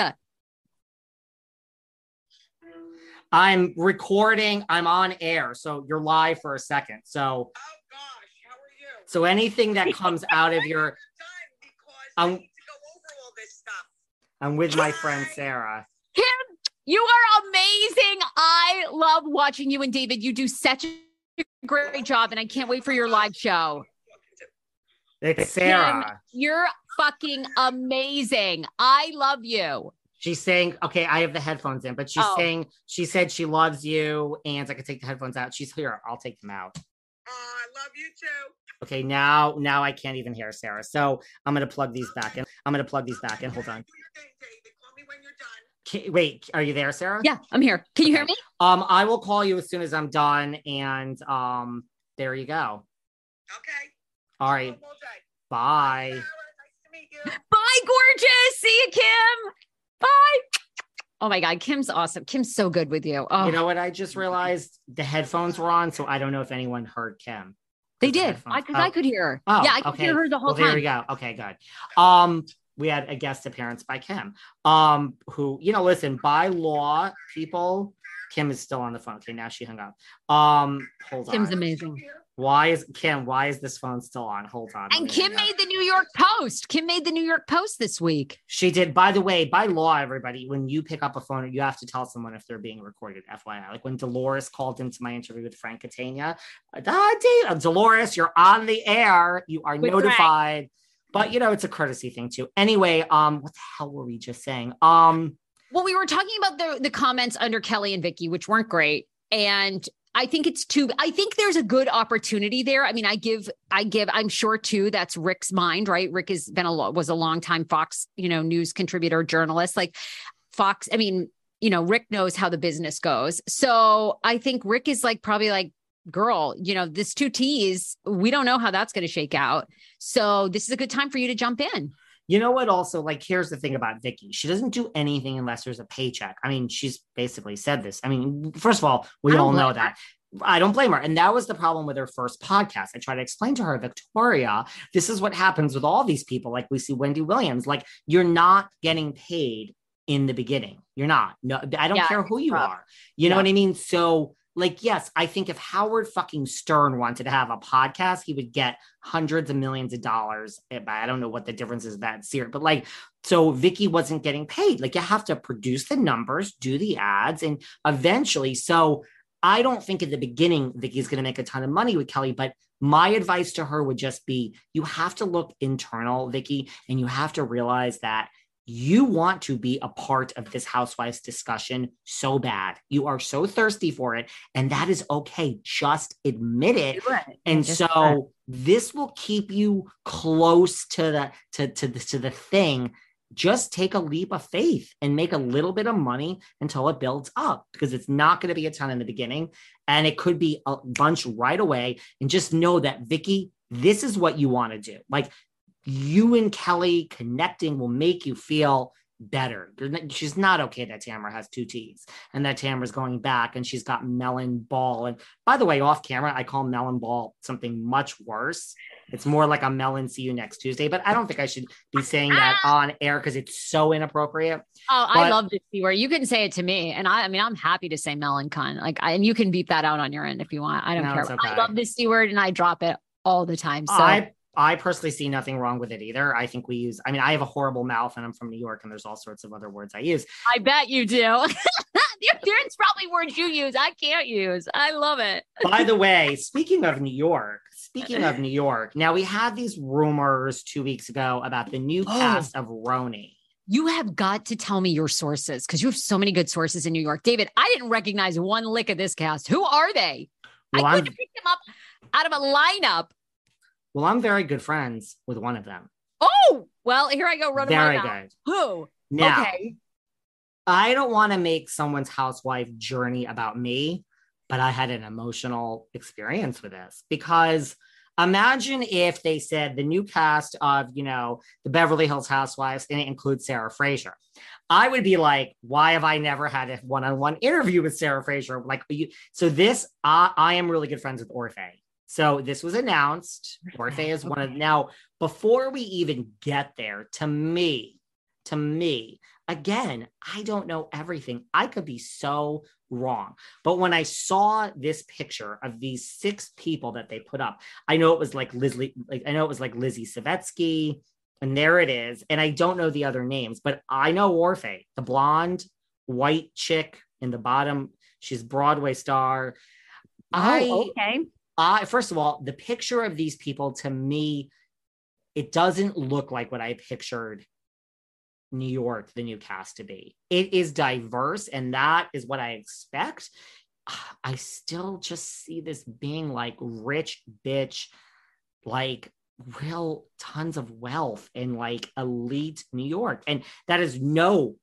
I'm recording. I'm on air. So you're live for a second. So oh gosh. How are you? So anything that comes out of your I'm, I'm with my friend sarah. Kim you are amazing. I love watching you and David. You do such a great job, and I can't wait for your live show. It's Sarah. Kim, you're fucking amazing. I love you. She's saying, okay, I have the headphones in, but she's oh. saying she said she loves you, and I can take the headphones out. She's here. I'll take them out. Oh, I love you too. Okay, now now I can't even hear Sarah. So I'm gonna plug these back in. I'm gonna plug these back in. Hold on. Can, wait, are you there, Sarah? Yeah, I'm here. Can you okay. hear me? Um, I will call you as soon as I'm done, and um, there you go. Okay. All right. Bye. Nice Bye, gorgeous. See you, Kim. Bye. Oh my God, Kim's awesome. Kim's so good with you. Oh. You know what? I just realized the headphones were on, so I don't know if anyone heard Kim. They did, because I, oh. I, could hear her. Oh, yeah, I could okay. hear her the whole well, time. There we go. Okay, good. Um, we had a guest appearance by Kim, um, who, you know, listen, by law, people, Kim is still on the phone. Okay, now she hung up. Um, hold Kim's on. Kim's amazing. Why is Kim? Why is this phone still on? Hold on. And Kim made the New York Post. Kim made the New York Post this week. She did. By the way, by law, everybody, when you pick up a phone, you have to tell someone if they're being recorded. FYI, like when Dolores called into my interview with Frank Catania, ah, Dolores, you're on the air. You are With Frank. But you know, it's a courtesy thing too. Anyway, um, what the hell were we just saying? Um, Well, we were talking about the the comments under Kelly and Vicky, which weren't great, and I think it's too. I think there's a good opportunity there. I mean, I give, I give. I'm sure too. That's Rick's mind, right? Rick has been a was a long time Fox, you know, news contributor, journalist. Like Fox. I mean, you know, Rick knows how the business goes. So I think Rick is like probably like, girl, you know, this two T's. We don't know how that's going to shake out. So this is a good time for you to jump in. You know what? Also, like, here's the thing about Vicky. She doesn't do anything unless there's a paycheck. I mean, she's basically said this. I mean, first of all, we all know that. I don't blame her. And that was the problem with her first podcast. I tried to explain to her, Victoria, this is what happens with all these people. Like we see Wendy Williams, like you're not getting paid in the beginning. You're not. No, I don't Yeah, care who you rough. are. You know what I mean? So, like, yes, I think if Howard fucking Stern wanted to have a podcast, he would get hundreds of millions of dollars. Eh, I don't know what the difference is that serious, but like, so Vicky wasn't getting paid. Like, you have to produce the numbers, do the ads, and eventually. So, I don't think at the beginning Vicky's going to make a ton of money with Kelly, but my advice to her would just be you have to look internal, Vicky, and you have to realize that you want to be a part of this housewives discussion so bad. You are so thirsty for it, and that is okay. Just admit it. And Just so this will keep you close to the to to the, to the thing. Just take a leap of faith and make a little bit of money until it builds up because it's not going to be a ton in the beginning and it could be a bunch right away. And just know that Vicky, this is what you want to do. Like you and Kelly connecting will make you feel better. Not- she's not okay that Tamara has two T's and that Tamara's going back and she's got melon ball. And by the way, off camera, I call melon ball something much worse. It's more like a melon see you next Tuesday, but I don't think I should be saying that ah. on air because it's so inappropriate. Oh, I love to see where you can say it to me, and I, I mean, I'm happy to say melon cunt. Like, I, and you can beep that out on your end if you want. I don't No, care. it's I love this c word, and I drop it all the time. So I I personally see nothing wrong with it either. I think we use, I mean, I have a horrible mouth and I'm from New York and there's all sorts of other words I use. I bet you do. there, there's probably words you use I can't use. I love it. By the way, speaking of New York, speaking of New York, now we had these rumors two weeks ago about the new Oh. cast of RHONY. You have got to tell me your sources because you have so many good sources in New York. David, I didn't recognize one lick of this cast. Who are they? Well, I I'm, couldn't pick them up out of a lineup. Well, I'm very good friends with one of them. Oh, well, here I go running my Very mouth. good. Who? Now, Okay. I don't want to make someone's housewife journey about me, but I had an emotional experience with this because imagine if they said the new cast of, you know, the Beverly Hills Housewives and it includes Sarah Fraser. I would be like, why have I never had a one-on-one interview with Sarah Fraser? Like, you, so this, I, I am really good friends with Orfeh. So this was announced. Orfeh is one of now. Before we even get there, to me, to me, again, I don't know everything. I could be so wrong. But when I saw this picture of these six people that they put up, I know it was like Lizzie, like I know it was like Lizzie Savetsky, and there it is. And I don't know the other names, but I know Orfeh, the blonde white chick in the bottom. She's Broadway star. Oh, I Oh, okay. I first of all, the picture of these people to me, it doesn't look like what I pictured New York, the new cast to be. It is diverse, and that is what I expect. I still just see this being like rich bitch, like real tons of wealth in like elite New York. And that is no,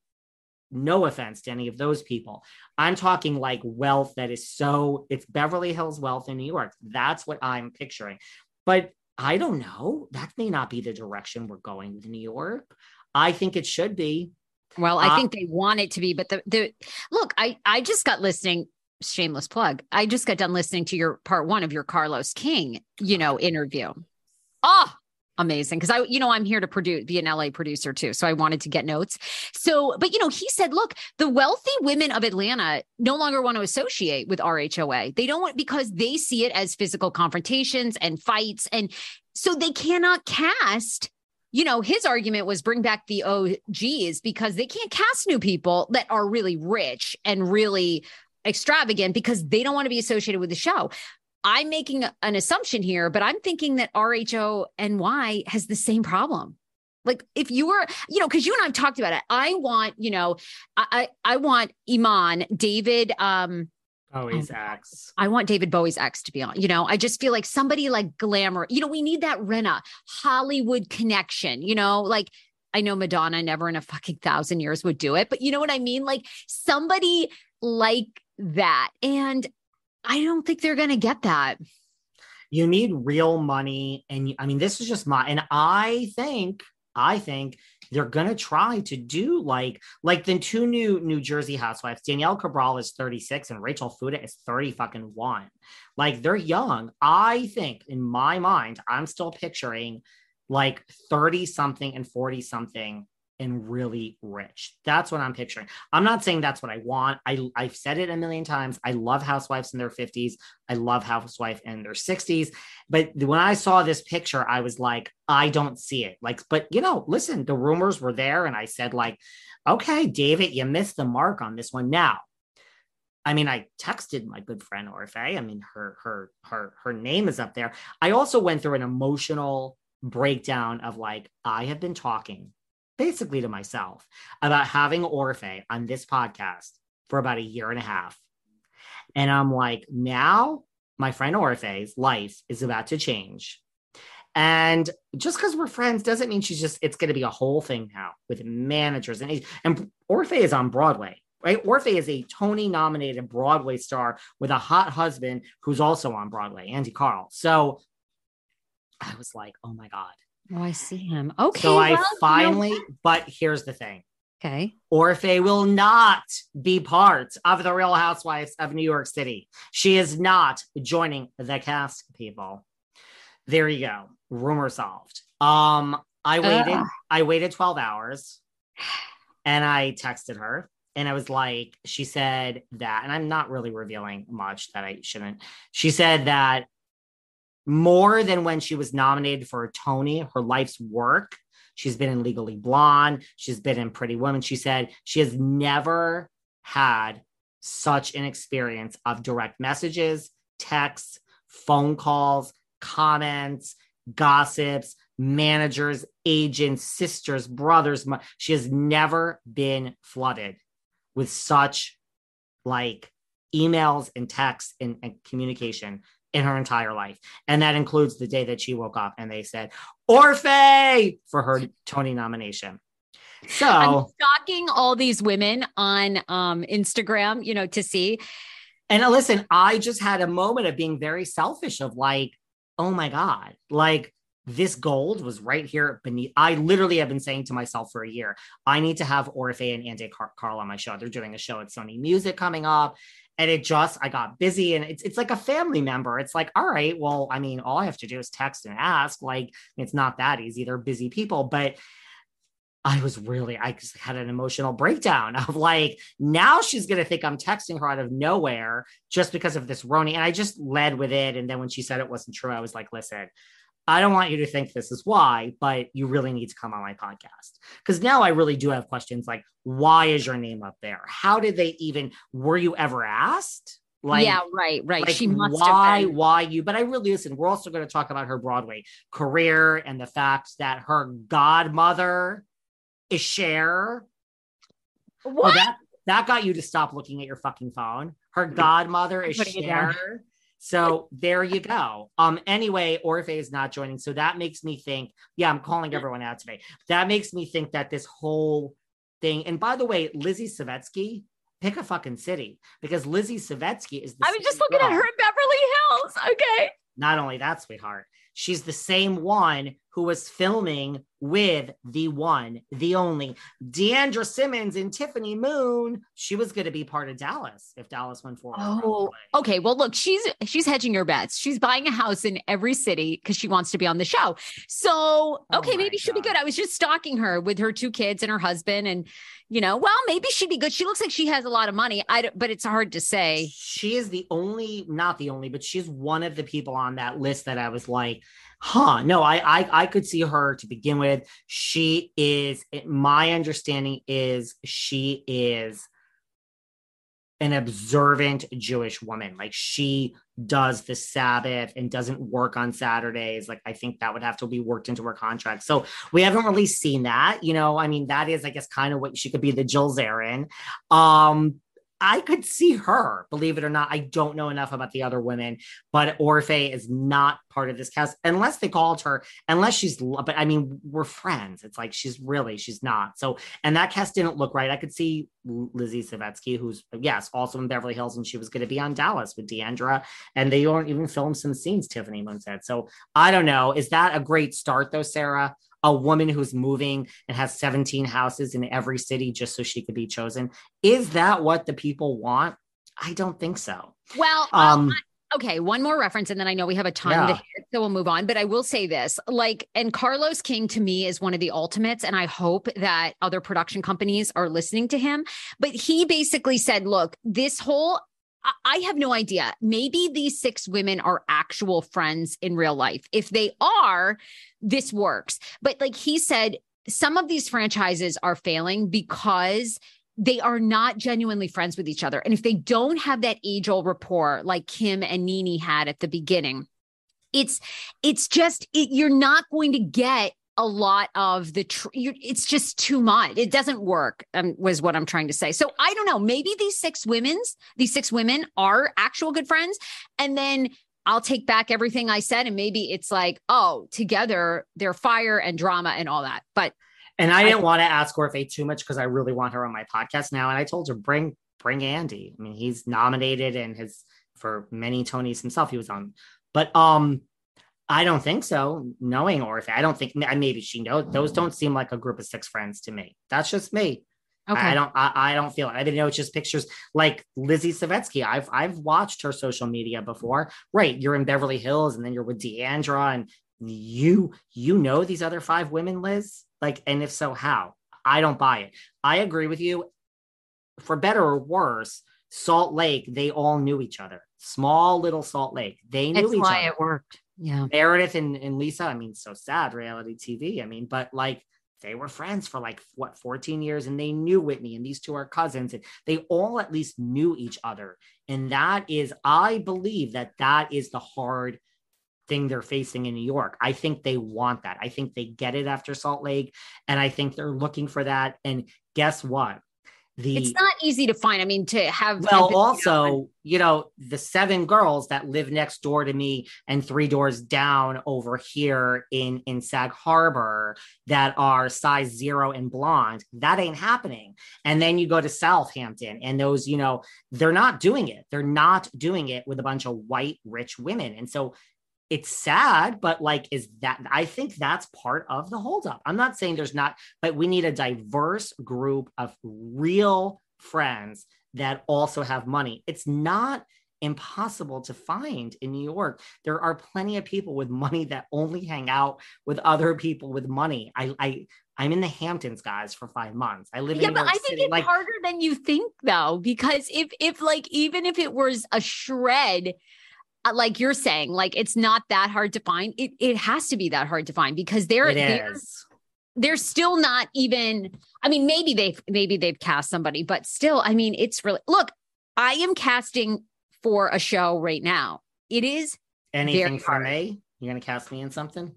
no offense to any of those people. I'm talking like wealth that is so it's Beverly Hills wealth in New York. That's what I'm picturing. But I don't know. That may not be the direction we're going with New York. I think it should be. Well, I Uh, think they want it to be, but the the look, I I just got listening. Shameless plug. I just got done listening to your part one of your Carlos King, you know, interview. Oh, amazing because I, you know, I'm here to produce, be an LA producer too. So I wanted to get notes. So, but you know, he said, look, the wealthy women of Atlanta no longer want to associate with RHOA. They don't want because they see it as physical confrontations and fights. And so they cannot cast. You know, his argument was bring back the OGs because they can't cast new people that are really rich and really extravagant because they don't want to be associated with the show. I'm making an assumption here, but I'm thinking that RHO RHONY has the same problem. Like if you were, you know, because you and I've talked about it. I want, you know, I I, want Iman, David, um, Bowie's ex. I want David Bowie's ex to be on. You know, I just feel like somebody like glamour. You know, we need that Rinna Hollywood connection. You know, like I know Madonna never in a fucking thousand years would do it, but you know what I mean? Like somebody like that. And I don't think they're going to get that. You need real money. And I mean, this is just my, and I think, I think they're going to try to do like, like the two new New Jersey housewives, Danielle Cabral is 36 and Rachel Fuda is 30 fucking one. Like they're young. I think in my mind, I'm still picturing like 30 something and 40 something and really rich. That's what I'm picturing. I'm not saying that's what I want. I I've said it a million times. I love housewives in their 50s. I love housewife in their 60s. But when I saw this picture, I was like, I don't see it. Like, but you know, listen, the rumors were there, and I said, like, okay, David, you missed the mark on this one. Now, I mean, I texted my good friend Orfeh. I mean, her her her her name is up there. I also went through an emotional breakdown of like, I have been talking basically to myself about having Orfeh on this podcast for about a year and a half. And I'm like, now my friend Orfeh's life is about to change. And just because we're friends doesn't mean she's just, it's going to be a whole thing now with managers. And, and Orfeh is on Broadway, right? Orfeh is a Tony nominated Broadway star with a hot husband who's also on Broadway, Andy Karl. So I was like, oh my God, Oh, I see him. Okay. So I finally, you know but here's the thing. Okay. Orfeh will not be part of the Real Housewives of New York City. She is not joining the cast, people. There you go. Rumor solved. Um, I waited, uh. I waited 12 hours and I texted her and I was like, she said that, and I'm not really revealing much that I shouldn't. She said that more than when she was nominated for a Tony, her life's work. She's been in Legally Blonde. She's been in Pretty Woman. She said she has never had such an experience of direct messages, texts, phone calls, comments, gossips, managers, agents, sisters, brothers. She has never been flooded with such like emails and texts and, and communication in her entire life. And that includes the day that she woke up and they said, Orfeh for her Tony nomination. So I'm stalking all these women on um, Instagram, you know, to see. And listen, I just had a moment of being very selfish of like, oh my God, like this gold was right here beneath. I literally have been saying to myself for a year, I need to have Orfeh and Andy Car- Karl on my show. They're doing a show at Sony Music coming up and it just i got busy and it's it's like a family member it's like all right well i mean all i have to do is text and ask like it's not that easy they're busy people but I was really, I just had an emotional breakdown of like, now she's to think I'm texting her out of nowhere just because of this RHONY. And I just led with it. And then when she said it wasn't true, I was like, listen, I don't want you to think this is why, but you really need to come on my podcast. Because now I really do have questions like, why is your name up there? How did they even, were you ever asked? Like, yeah, right, right. Like she must why, why you? But I really listen. We're also going to talk about her Broadway career and the fact that her godmother is Cher. Oh, what? Oh, that that got you to stop looking at your fucking phone. Her godmother is Cher. So there you go. Um, anyway, Orfeh is not joining. So that makes me think, yeah, I'm calling everyone out today. That makes me think that this whole thing, and by the way, Lizzie Savetsky, pick a fucking city because Lizzie Savetsky is I was just looking girl. at her in Beverly Hills. Okay. Not only that, sweetheart, she's the same one who was filming with the one, the only D'Andra Simmons and Tiffany Moon. She was going to be part of Dallas if Dallas went forward. Oh, okay. Well, look, she's she's hedging her bets. She's buying a house in every city because she wants to be on the show. So, Oh okay, my maybe she'll be good. I was just stalking her with her two kids and her husband, and you know, well, maybe she'd be good. She looks like she has a lot of money. I, but it's hard to say. She is the only, not the only, but she's one of the people on that list that I was like, huh, no, I, I, I could see her to begin with. She is, my understanding is she is an observant Jewish woman. Like she does the Sabbath and doesn't work on Saturdays. Like I think that would have to be worked into her contract. So we haven't really seen that. You know, I mean, that is, I guess, kind of what she could be the Jill Zarin. Um, I could see her, believe it or not. I don't know enough about the other women, but Orfeh is not part of this cast unless they called her, unless she's, but I mean, we're friends. It's like she's really, she's not. So, and that cast didn't look right. I could see Lizzie Savetsky, who's, yes, also in Beverly Hills, and she was going to be on Dallas with D'Andra, and they don't even film some scenes, Tiffany Moon said. So I don't know. Is that a great start, though, Sarah? A woman who's moving and has 17 houses in every city just so she could be chosen. Is that what the people want? I don't think so. Well, well, Um, okay, one more reference, and then I know we have a ton Yeah. to hit, so we'll move on. But I will say this: like, and Carlos King to me is one of the ultimates, and I hope that other production companies are listening to him. But he basically said, "Look, this whole." I- have no idea. Maybe these six women are actual friends in real life. If they are, this works. But like he said, some of these franchises are failing because they are not genuinely friends with each other. And if they don't have that age old rapport like Kim and NeNe had at the beginning, it's it's just it, you're not going to get a lot of the tr- you're, it's just too much it doesn't work um, was what i'm trying to say so i don't know maybe these six women's these six women are actual good friends and then i'll take back everything i said and maybe it's like oh together they're fire and drama and all that but And I didn't want to ask Orfeh too much because I really want her on my podcast now. And I told her bring bring Andy. I mean, he's nominated and has for many Tonys himself. He was on, but um, I don't think so. Knowing Orfeh, I don't think maybe she knows. Those don't seem like a group of six friends to me. That's just me. okay I don't. I, I don't feel it. I didn't know it's just pictures like Lizzie Savetsky. I've I've watched her social media before. Right, you're in Beverly Hills, and then you're with D'Andra, and you you know these other five women, Liz. Like, and if so, how? I don't buy it. I agree with you. For better or worse, Salt Lake, they all knew each other. Small little Salt Lake, they knew that's each why other. it worked yeah Meredith and, and Lisa, I mean, so sad reality TV. I mean, but like they were friends for like what 14 years and they knew Whitney and these two are cousins and they all at least knew each other. And that is, I believe that that is the hard thing they're facing in New York. I think they want that. I think they get it after Salt Lake and I think they're looking for that. And guess what? The it's not easy to find i mean to have well, on- also, you know, the seven girls that live next door to me and three doors down over here in in Sag Harbor that are size zero and blonde, that ain't happening. And then you go to Southampton, and those, you know, they're not doing it. They're not doing it with a bunch of white rich women, and so. It's sad, but like, is that I think that's part of the holdup. I'm not saying there's not, but we need a diverse group of real friends that also have money. It's not impossible to find in New York. There are plenty of people with money that only hang out with other people with money. I I I'm in the Hamptons, guys, for five months. I live yeah, in New York. Yeah, but I think City. it's Like, harder than you think, though, because if if like even if it was a shred, like you're saying, like it's not that hard to find. It it has to be that hard to find because they're it they're, is. they're still not even. I mean, maybe they've maybe they've cast somebody, but still, I mean, it's really look. I am casting for a show right now. It is Anything for me? You're gonna cast me in something?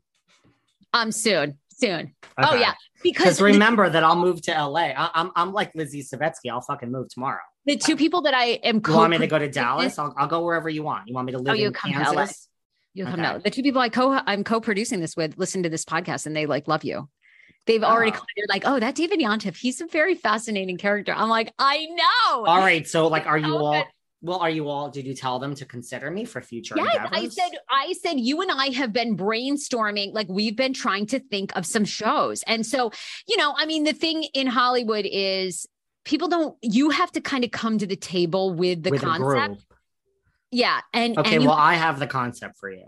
um soon soon. Oh yeah, because remember that I'll move to LA. I, am I'm like Lizzie Savetsky. I'll fucking move tomorrow. The two people that I am. You want me to go to Dallas? I'll, I'll go wherever you want. You want me to oh, live you in come to LA. Kansas? You come Okay. know the two people I co I'm co-producing this with listen to this podcast and they like love you. They've already Oh. they're like, oh, that David Yontef, he's a very fascinating character. I'm like, I know. All right. So like, are you all? good. Well, are you all? Did you tell them to consider me for future Yes, I said, I said, you and I have been brainstorming, like we've been trying to think of some shows. And so, you know, I mean, the thing in Hollywood is people don't, you have to kind of come to the table with the with concept. Yeah. And, Okay, and well, I have the concept for you.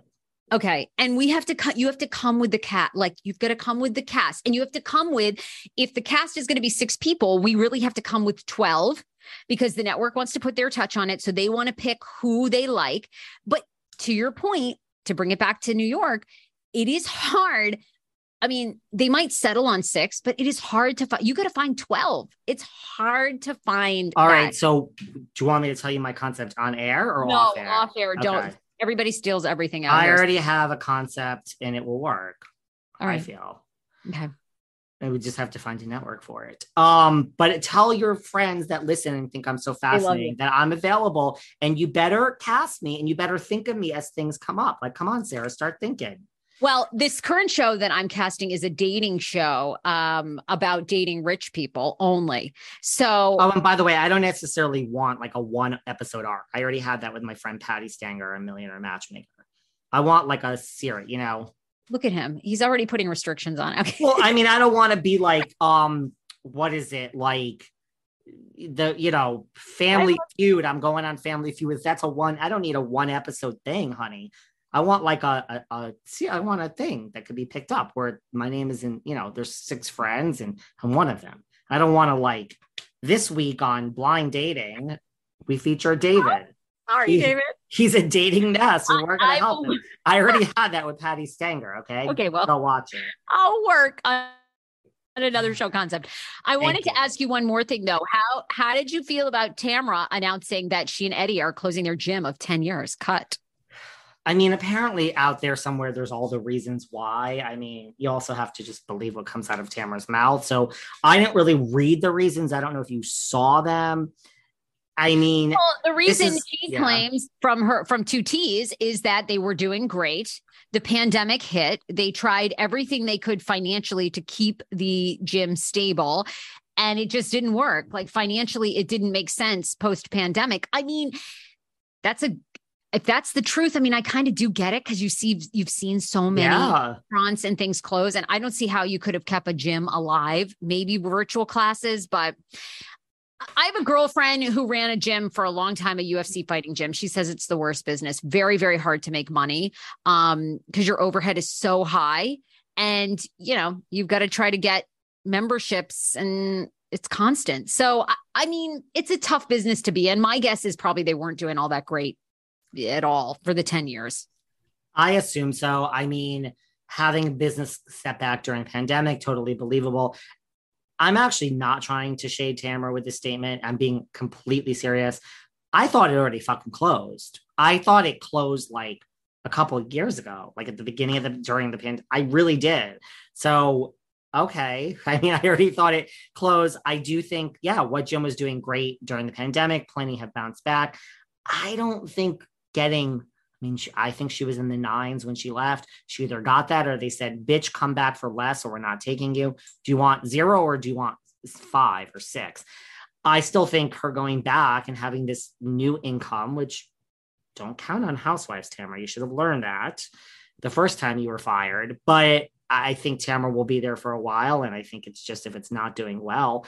okay. And we have to cut, you have to come with the cat. Like you've got to come with the cast and you have to come with, if the cast is going to be six people, we really have to come with 12 because the network wants to put their touch on it. So they want to pick who they like. But to your point, to bring it back to New York, it is hard. I mean, they might settle on six, but it is hard to find. You got to find 12. It's hard to find. All that. right. So, do you want me to tell you my concept on air or no, off air? off air. Don't. Everybody steals everything out I here. already have a concept and it will work. All I feel. Okay. I would just have to find a network for it. Um, but tell your friends that listen and think I'm so fascinating that I'm available, and you better cast me and you better think of me as things come up. Like, come on, Sarah, start thinking. Well, this current show that I'm casting is a dating show um, about dating rich people only. So, Oh, and by the way, I don't necessarily want like a one episode arc. I already had that with my friend Patti Stanger, a millionaire matchmaker. I want like a series, you know. look at him. He's already putting restrictions on. Okay. Well, I mean, I don't want to be like, um, what is it like? The you know, Family Feud. I'm going on Family Feud. That's a one. I don't need a one episode thing, honey. I want like a, a, a see. I want a thing that could be picked up where my name is in. You know, there's six friends and I'm one of them. I don't want to like this week on Blind Dating. We feature David. Sorry, He- David. He's a dating nest, and we're gonna I help him. I already had that with Patti Stanger. Okay, Okay, well, go watch it. I'll work on another show concept. I wanted to ask you one more thing though. How how did you feel about Tamra announcing that she and Eddie are closing their gym of 10 years? Cut. I mean, apparently out there somewhere, there's all the reasons why. I mean, you also have to just believe what comes out of Tamra's mouth. So I didn't really read the reasons. I don't know if you saw them. I mean, Well, the reason is- she yeah. claims from her from two T's is that they were doing great. The pandemic hit. They tried everything they could financially to keep the gym stable. And it just didn't work. Like financially, it didn't make sense post pandemic. I mean, that's a if that's the truth, I mean, I kind of do get it because you see you've seen so many yeah. restaurants and things close. And I don't see how you could have kept a gym alive, maybe virtual classes, but I have a girlfriend who ran a gym for a long time, a UFC fighting gym. She says it's the worst business, very, very hard to make money um, because your overhead is so high. And, you know, you've got to try to get memberships and it's constant. So, I, I mean, it's a tough business to be in. My guess is probably they weren't doing all that great at all for the 10 years. I assume so. I mean, having a business setback during pandemic, totally believable. I'm actually not trying to shade Tamra with this statement. I'm being completely serious. I thought it already fucking closed. I thought it closed like a couple of years ago, like at the beginning of the during the pandemic. I really did. So okay. I mean, I already thought it closed. I do think, yeah, what gym was doing great during the pandemic. Plenty have bounced back. I don't think getting I mean, she, I think she was in the nines when she left. She either got that or they said, bitch, come back for less or we're not taking you. Do you want zero or do you want five or six? I still think her going back and having this new income, which don't count on housewives, Tamra. You should have learned that the first time you were fired. But I think Tamra will be there for a while. And I think it's just if it's not doing well,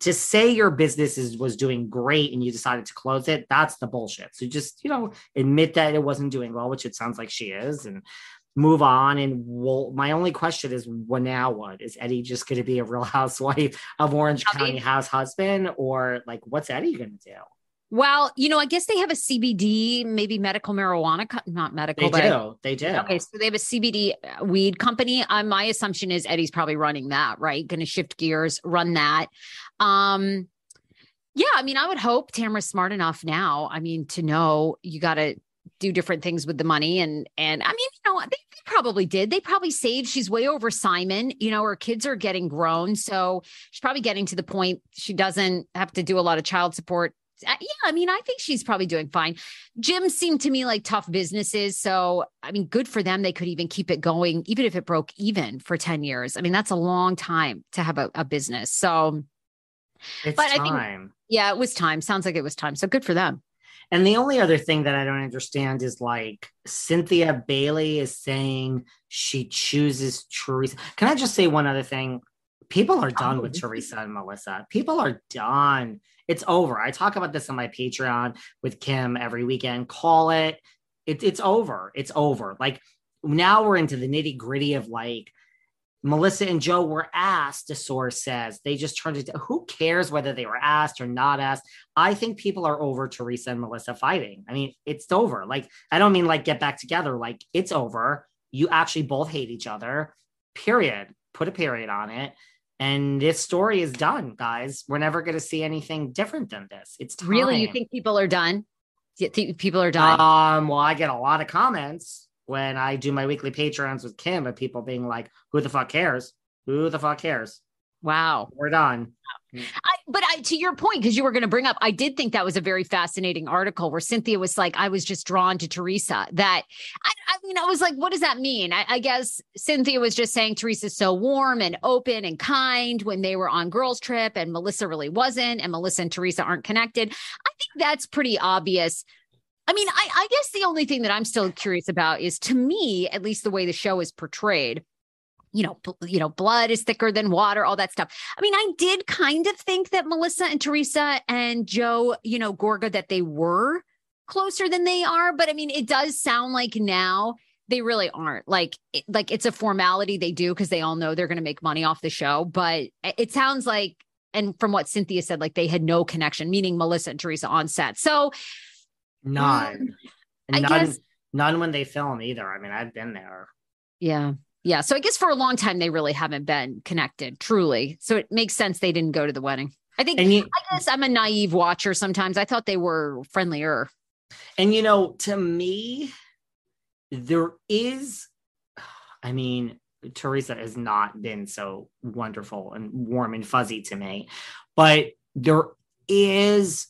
to say your business is was doing great and you decided to close it that's the bullshit. So just you know admit that it wasn't doing well which it sounds like she is and move on. And we'll my only question is what now what? Is eddie just going to be a real housewife of orange county house husband or like what's eddie going to do Well, you know, I guess they have a CBD, maybe medical marijuana, co- not medical, they but do they do Okay, so they have a CBD weed company. Uh, my assumption is Eddie's probably running that, right? Going to shift gears, run that. Um, yeah, I mean, I would hope Tamra's smart enough now. I mean, to know you got to do different things with the money, and and I mean, you know, they, they probably did. They probably saved. She's way over Simon. You know, her kids are getting grown, so she's probably getting to the point she doesn't have to do a lot of child support. Uh, Yeah, I mean, I think she's probably doing fine gyms seem to me like tough businesses. So, I mean, good for them. They could even keep it going, even if it broke even for 10 years. I mean, that's a long time to have a, a business. So, it's but I think- yeah, it was time. Sounds like it was time. So good for them. And the only other thing that I don't understand is like Cynthia Bailey is saying she chooses Teresa. Can I just say one other thing? People are done with Teresa and Melissa. People are done. It's over. I talk about this on my Patreon with Kim every weekend. Call it. it it's over. It's over. Like now we're into the nitty gritty of like Melissa and Joe were asked, a source says. They just turned it. To, Who cares whether they were asked or not asked? I think people are over Teresa and Melissa fighting. I mean, it's over. Like, I don't mean like get back together. Like, it's over. You actually both hate each other. Period. Put a period on it. And this story is done, guys. We're never going to see anything different than this. It's time. Really? You think people are done? You think people are done? Um, well, I get a lot of comments when I do my weekly Patreons with Kim of people being like, who the fuck cares? Who the fuck cares? Wow. We're done. Mm. I, but I, to your point, because you were going to bring up, I did think that was a very fascinating article where Cynthia was like, I was just drawn to Teresa. That I, I mean, I was like, what does that mean? I, I guess Cynthia was just saying Teresa's so warm and open and kind when they were on girls' trip, and Melissa really wasn't, and Melissa and Teresa aren't connected. I think that's pretty obvious I mean, I, I guess the only thing that I'm still curious about is to me, at least the way the show is portrayed, you know, bl- you know, blood is thicker than water, all that stuff. I mean, I did kind of think that Melissa and Teresa and Joe, you know, Gorga, that they were closer than they are. But I mean, it does sound like now they really aren't. Like, it, like it's a formality they do because they all know they're going to make money off the show. But it sounds like, and from what Cynthia said, like they had no connection, meaning Melissa and Teresa on set. So None. Um, I none, guess- none when they film either. I mean, I've been there. Yeah. Yeah. So I guess for a long time, they really haven't been connected truly. So it makes sense they didn't go to the wedding. I think, you, I guess I'm a naive watcher sometimes. I thought they were friendlier. and you know, to me, there is, I mean, Teresa has not been so wonderful and warm and fuzzy to me, but there is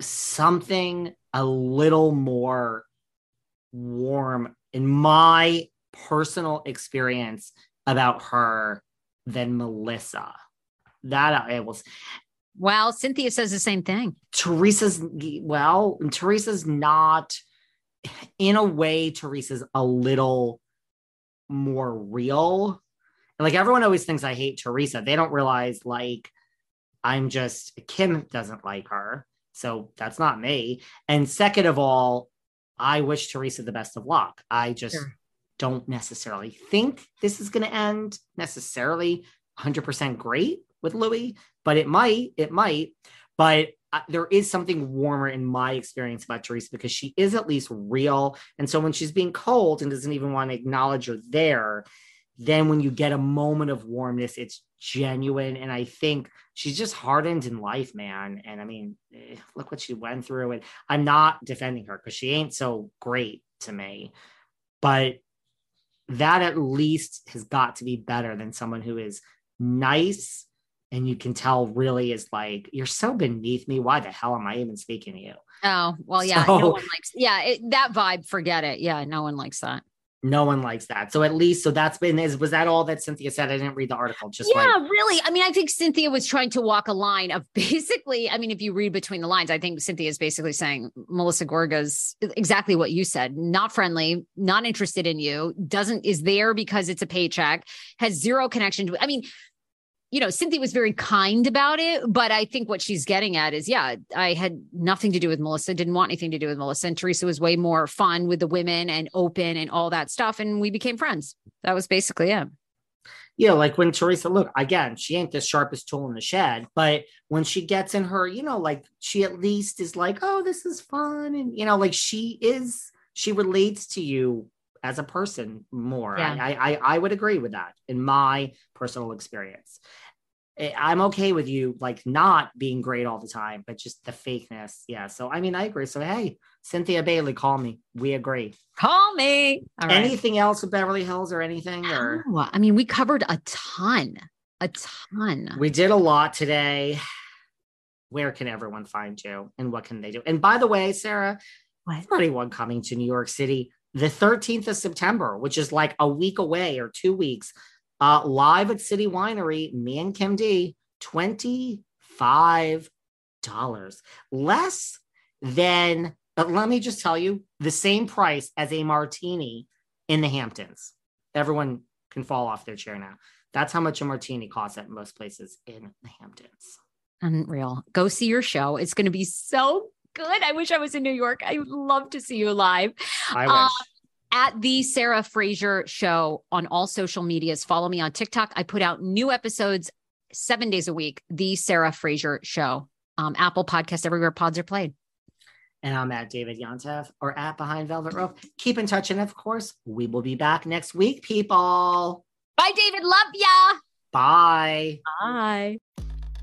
something a little more warm in my personal experience about her than Melissa. That I was Well, Cynthia says the same thing. Teresa's well, Teresa's not in a way, Teresa's a little more real. And Like everyone always thinks I hate Teresa. They don't realize like I'm just Kim doesn't like her. So that's not me. And second of all, I wish Teresa the best of luck. I just Sure. Don't necessarily think this is going to end necessarily 100% great with Luis, but it might, it might. But uh, there is something warmer in my experience about Teresa because she is at least real. And so when she's being cold and doesn't even want to acknowledge you're there, then when you get a moment of warmness, it's genuine. And I think she's just hardened in life, man. And I mean, eh, look what she went through. And I'm not defending her because she ain't so great to me. But that at least has got to be better than someone who is nice and you can tell really is like, you're so beneath me. Why the hell am I even speaking to you? Oh, well, yeah. So- no one likes, yeah, it, that vibe, forget it. Yeah. No one likes that. No one likes that. So at least, so that's been, is, was that all that Cynthia said? I didn't read the article. Just yeah, like, really. I mean, I think Cynthia was trying to walk a line of basically, I mean, if you read between the lines, I think Cynthia is basically saying Melissa Gorga's exactly what you said, not friendly, not interested in you, doesn't is there because it's a paycheck, has zero connection to I mean, you know, Cynthia was very kind about it, but I think what she's getting at is, yeah, I had nothing to do with Melissa, didn't want anything to do with Melissa. And Teresa was way more fun with the women and open and all that stuff. And we became friends. That was basically it. yeah, like when Teresa, look, again, she ain't the sharpest tool in the shed, but when she gets in her, you know, like she at least is like, oh, this is fun. And, you know, like she is, she relates to you as a person more. Yeah. I, I, I would agree with that in my personal experience. I- I'm okay with you like not being great all the time, but just the fakeness. Yeah. So, I mean, I agree. So, hey, Cynthia Bailey, call me. We agree. Call me. All right. Anything else with Beverly Hills or anything? Or Oh, I mean, we covered a ton, a ton. we did a lot today. Where can everyone find you and what can they do? And by the way, Sarah, What? for anyone coming to New York City, the 13th of September, which is like a week away or two weeks, uh, live at City Winery, me and Kim D, $25. Less than But let me just tell you the same price as a martini in the Hamptons. Everyone can fall off their chair now. That's how much a martini costs at most places in the Hamptons. Unreal. Go see your show. It's going to be so good. I wish I was in New York. I would love to see you live. I wish. Uh, at the Sarah Fraser show on all social medias. Follow me on TikTok. I put out new episodes seven days a week. The Sarah Fraser show. Um, Apple Podcast, everywhere pods are played. and I'm at David Yontef or at Behind Velvet Rope. Keep in touch. And of course, we will be back next week, people. Bye, David. Love ya. Bye. Bye.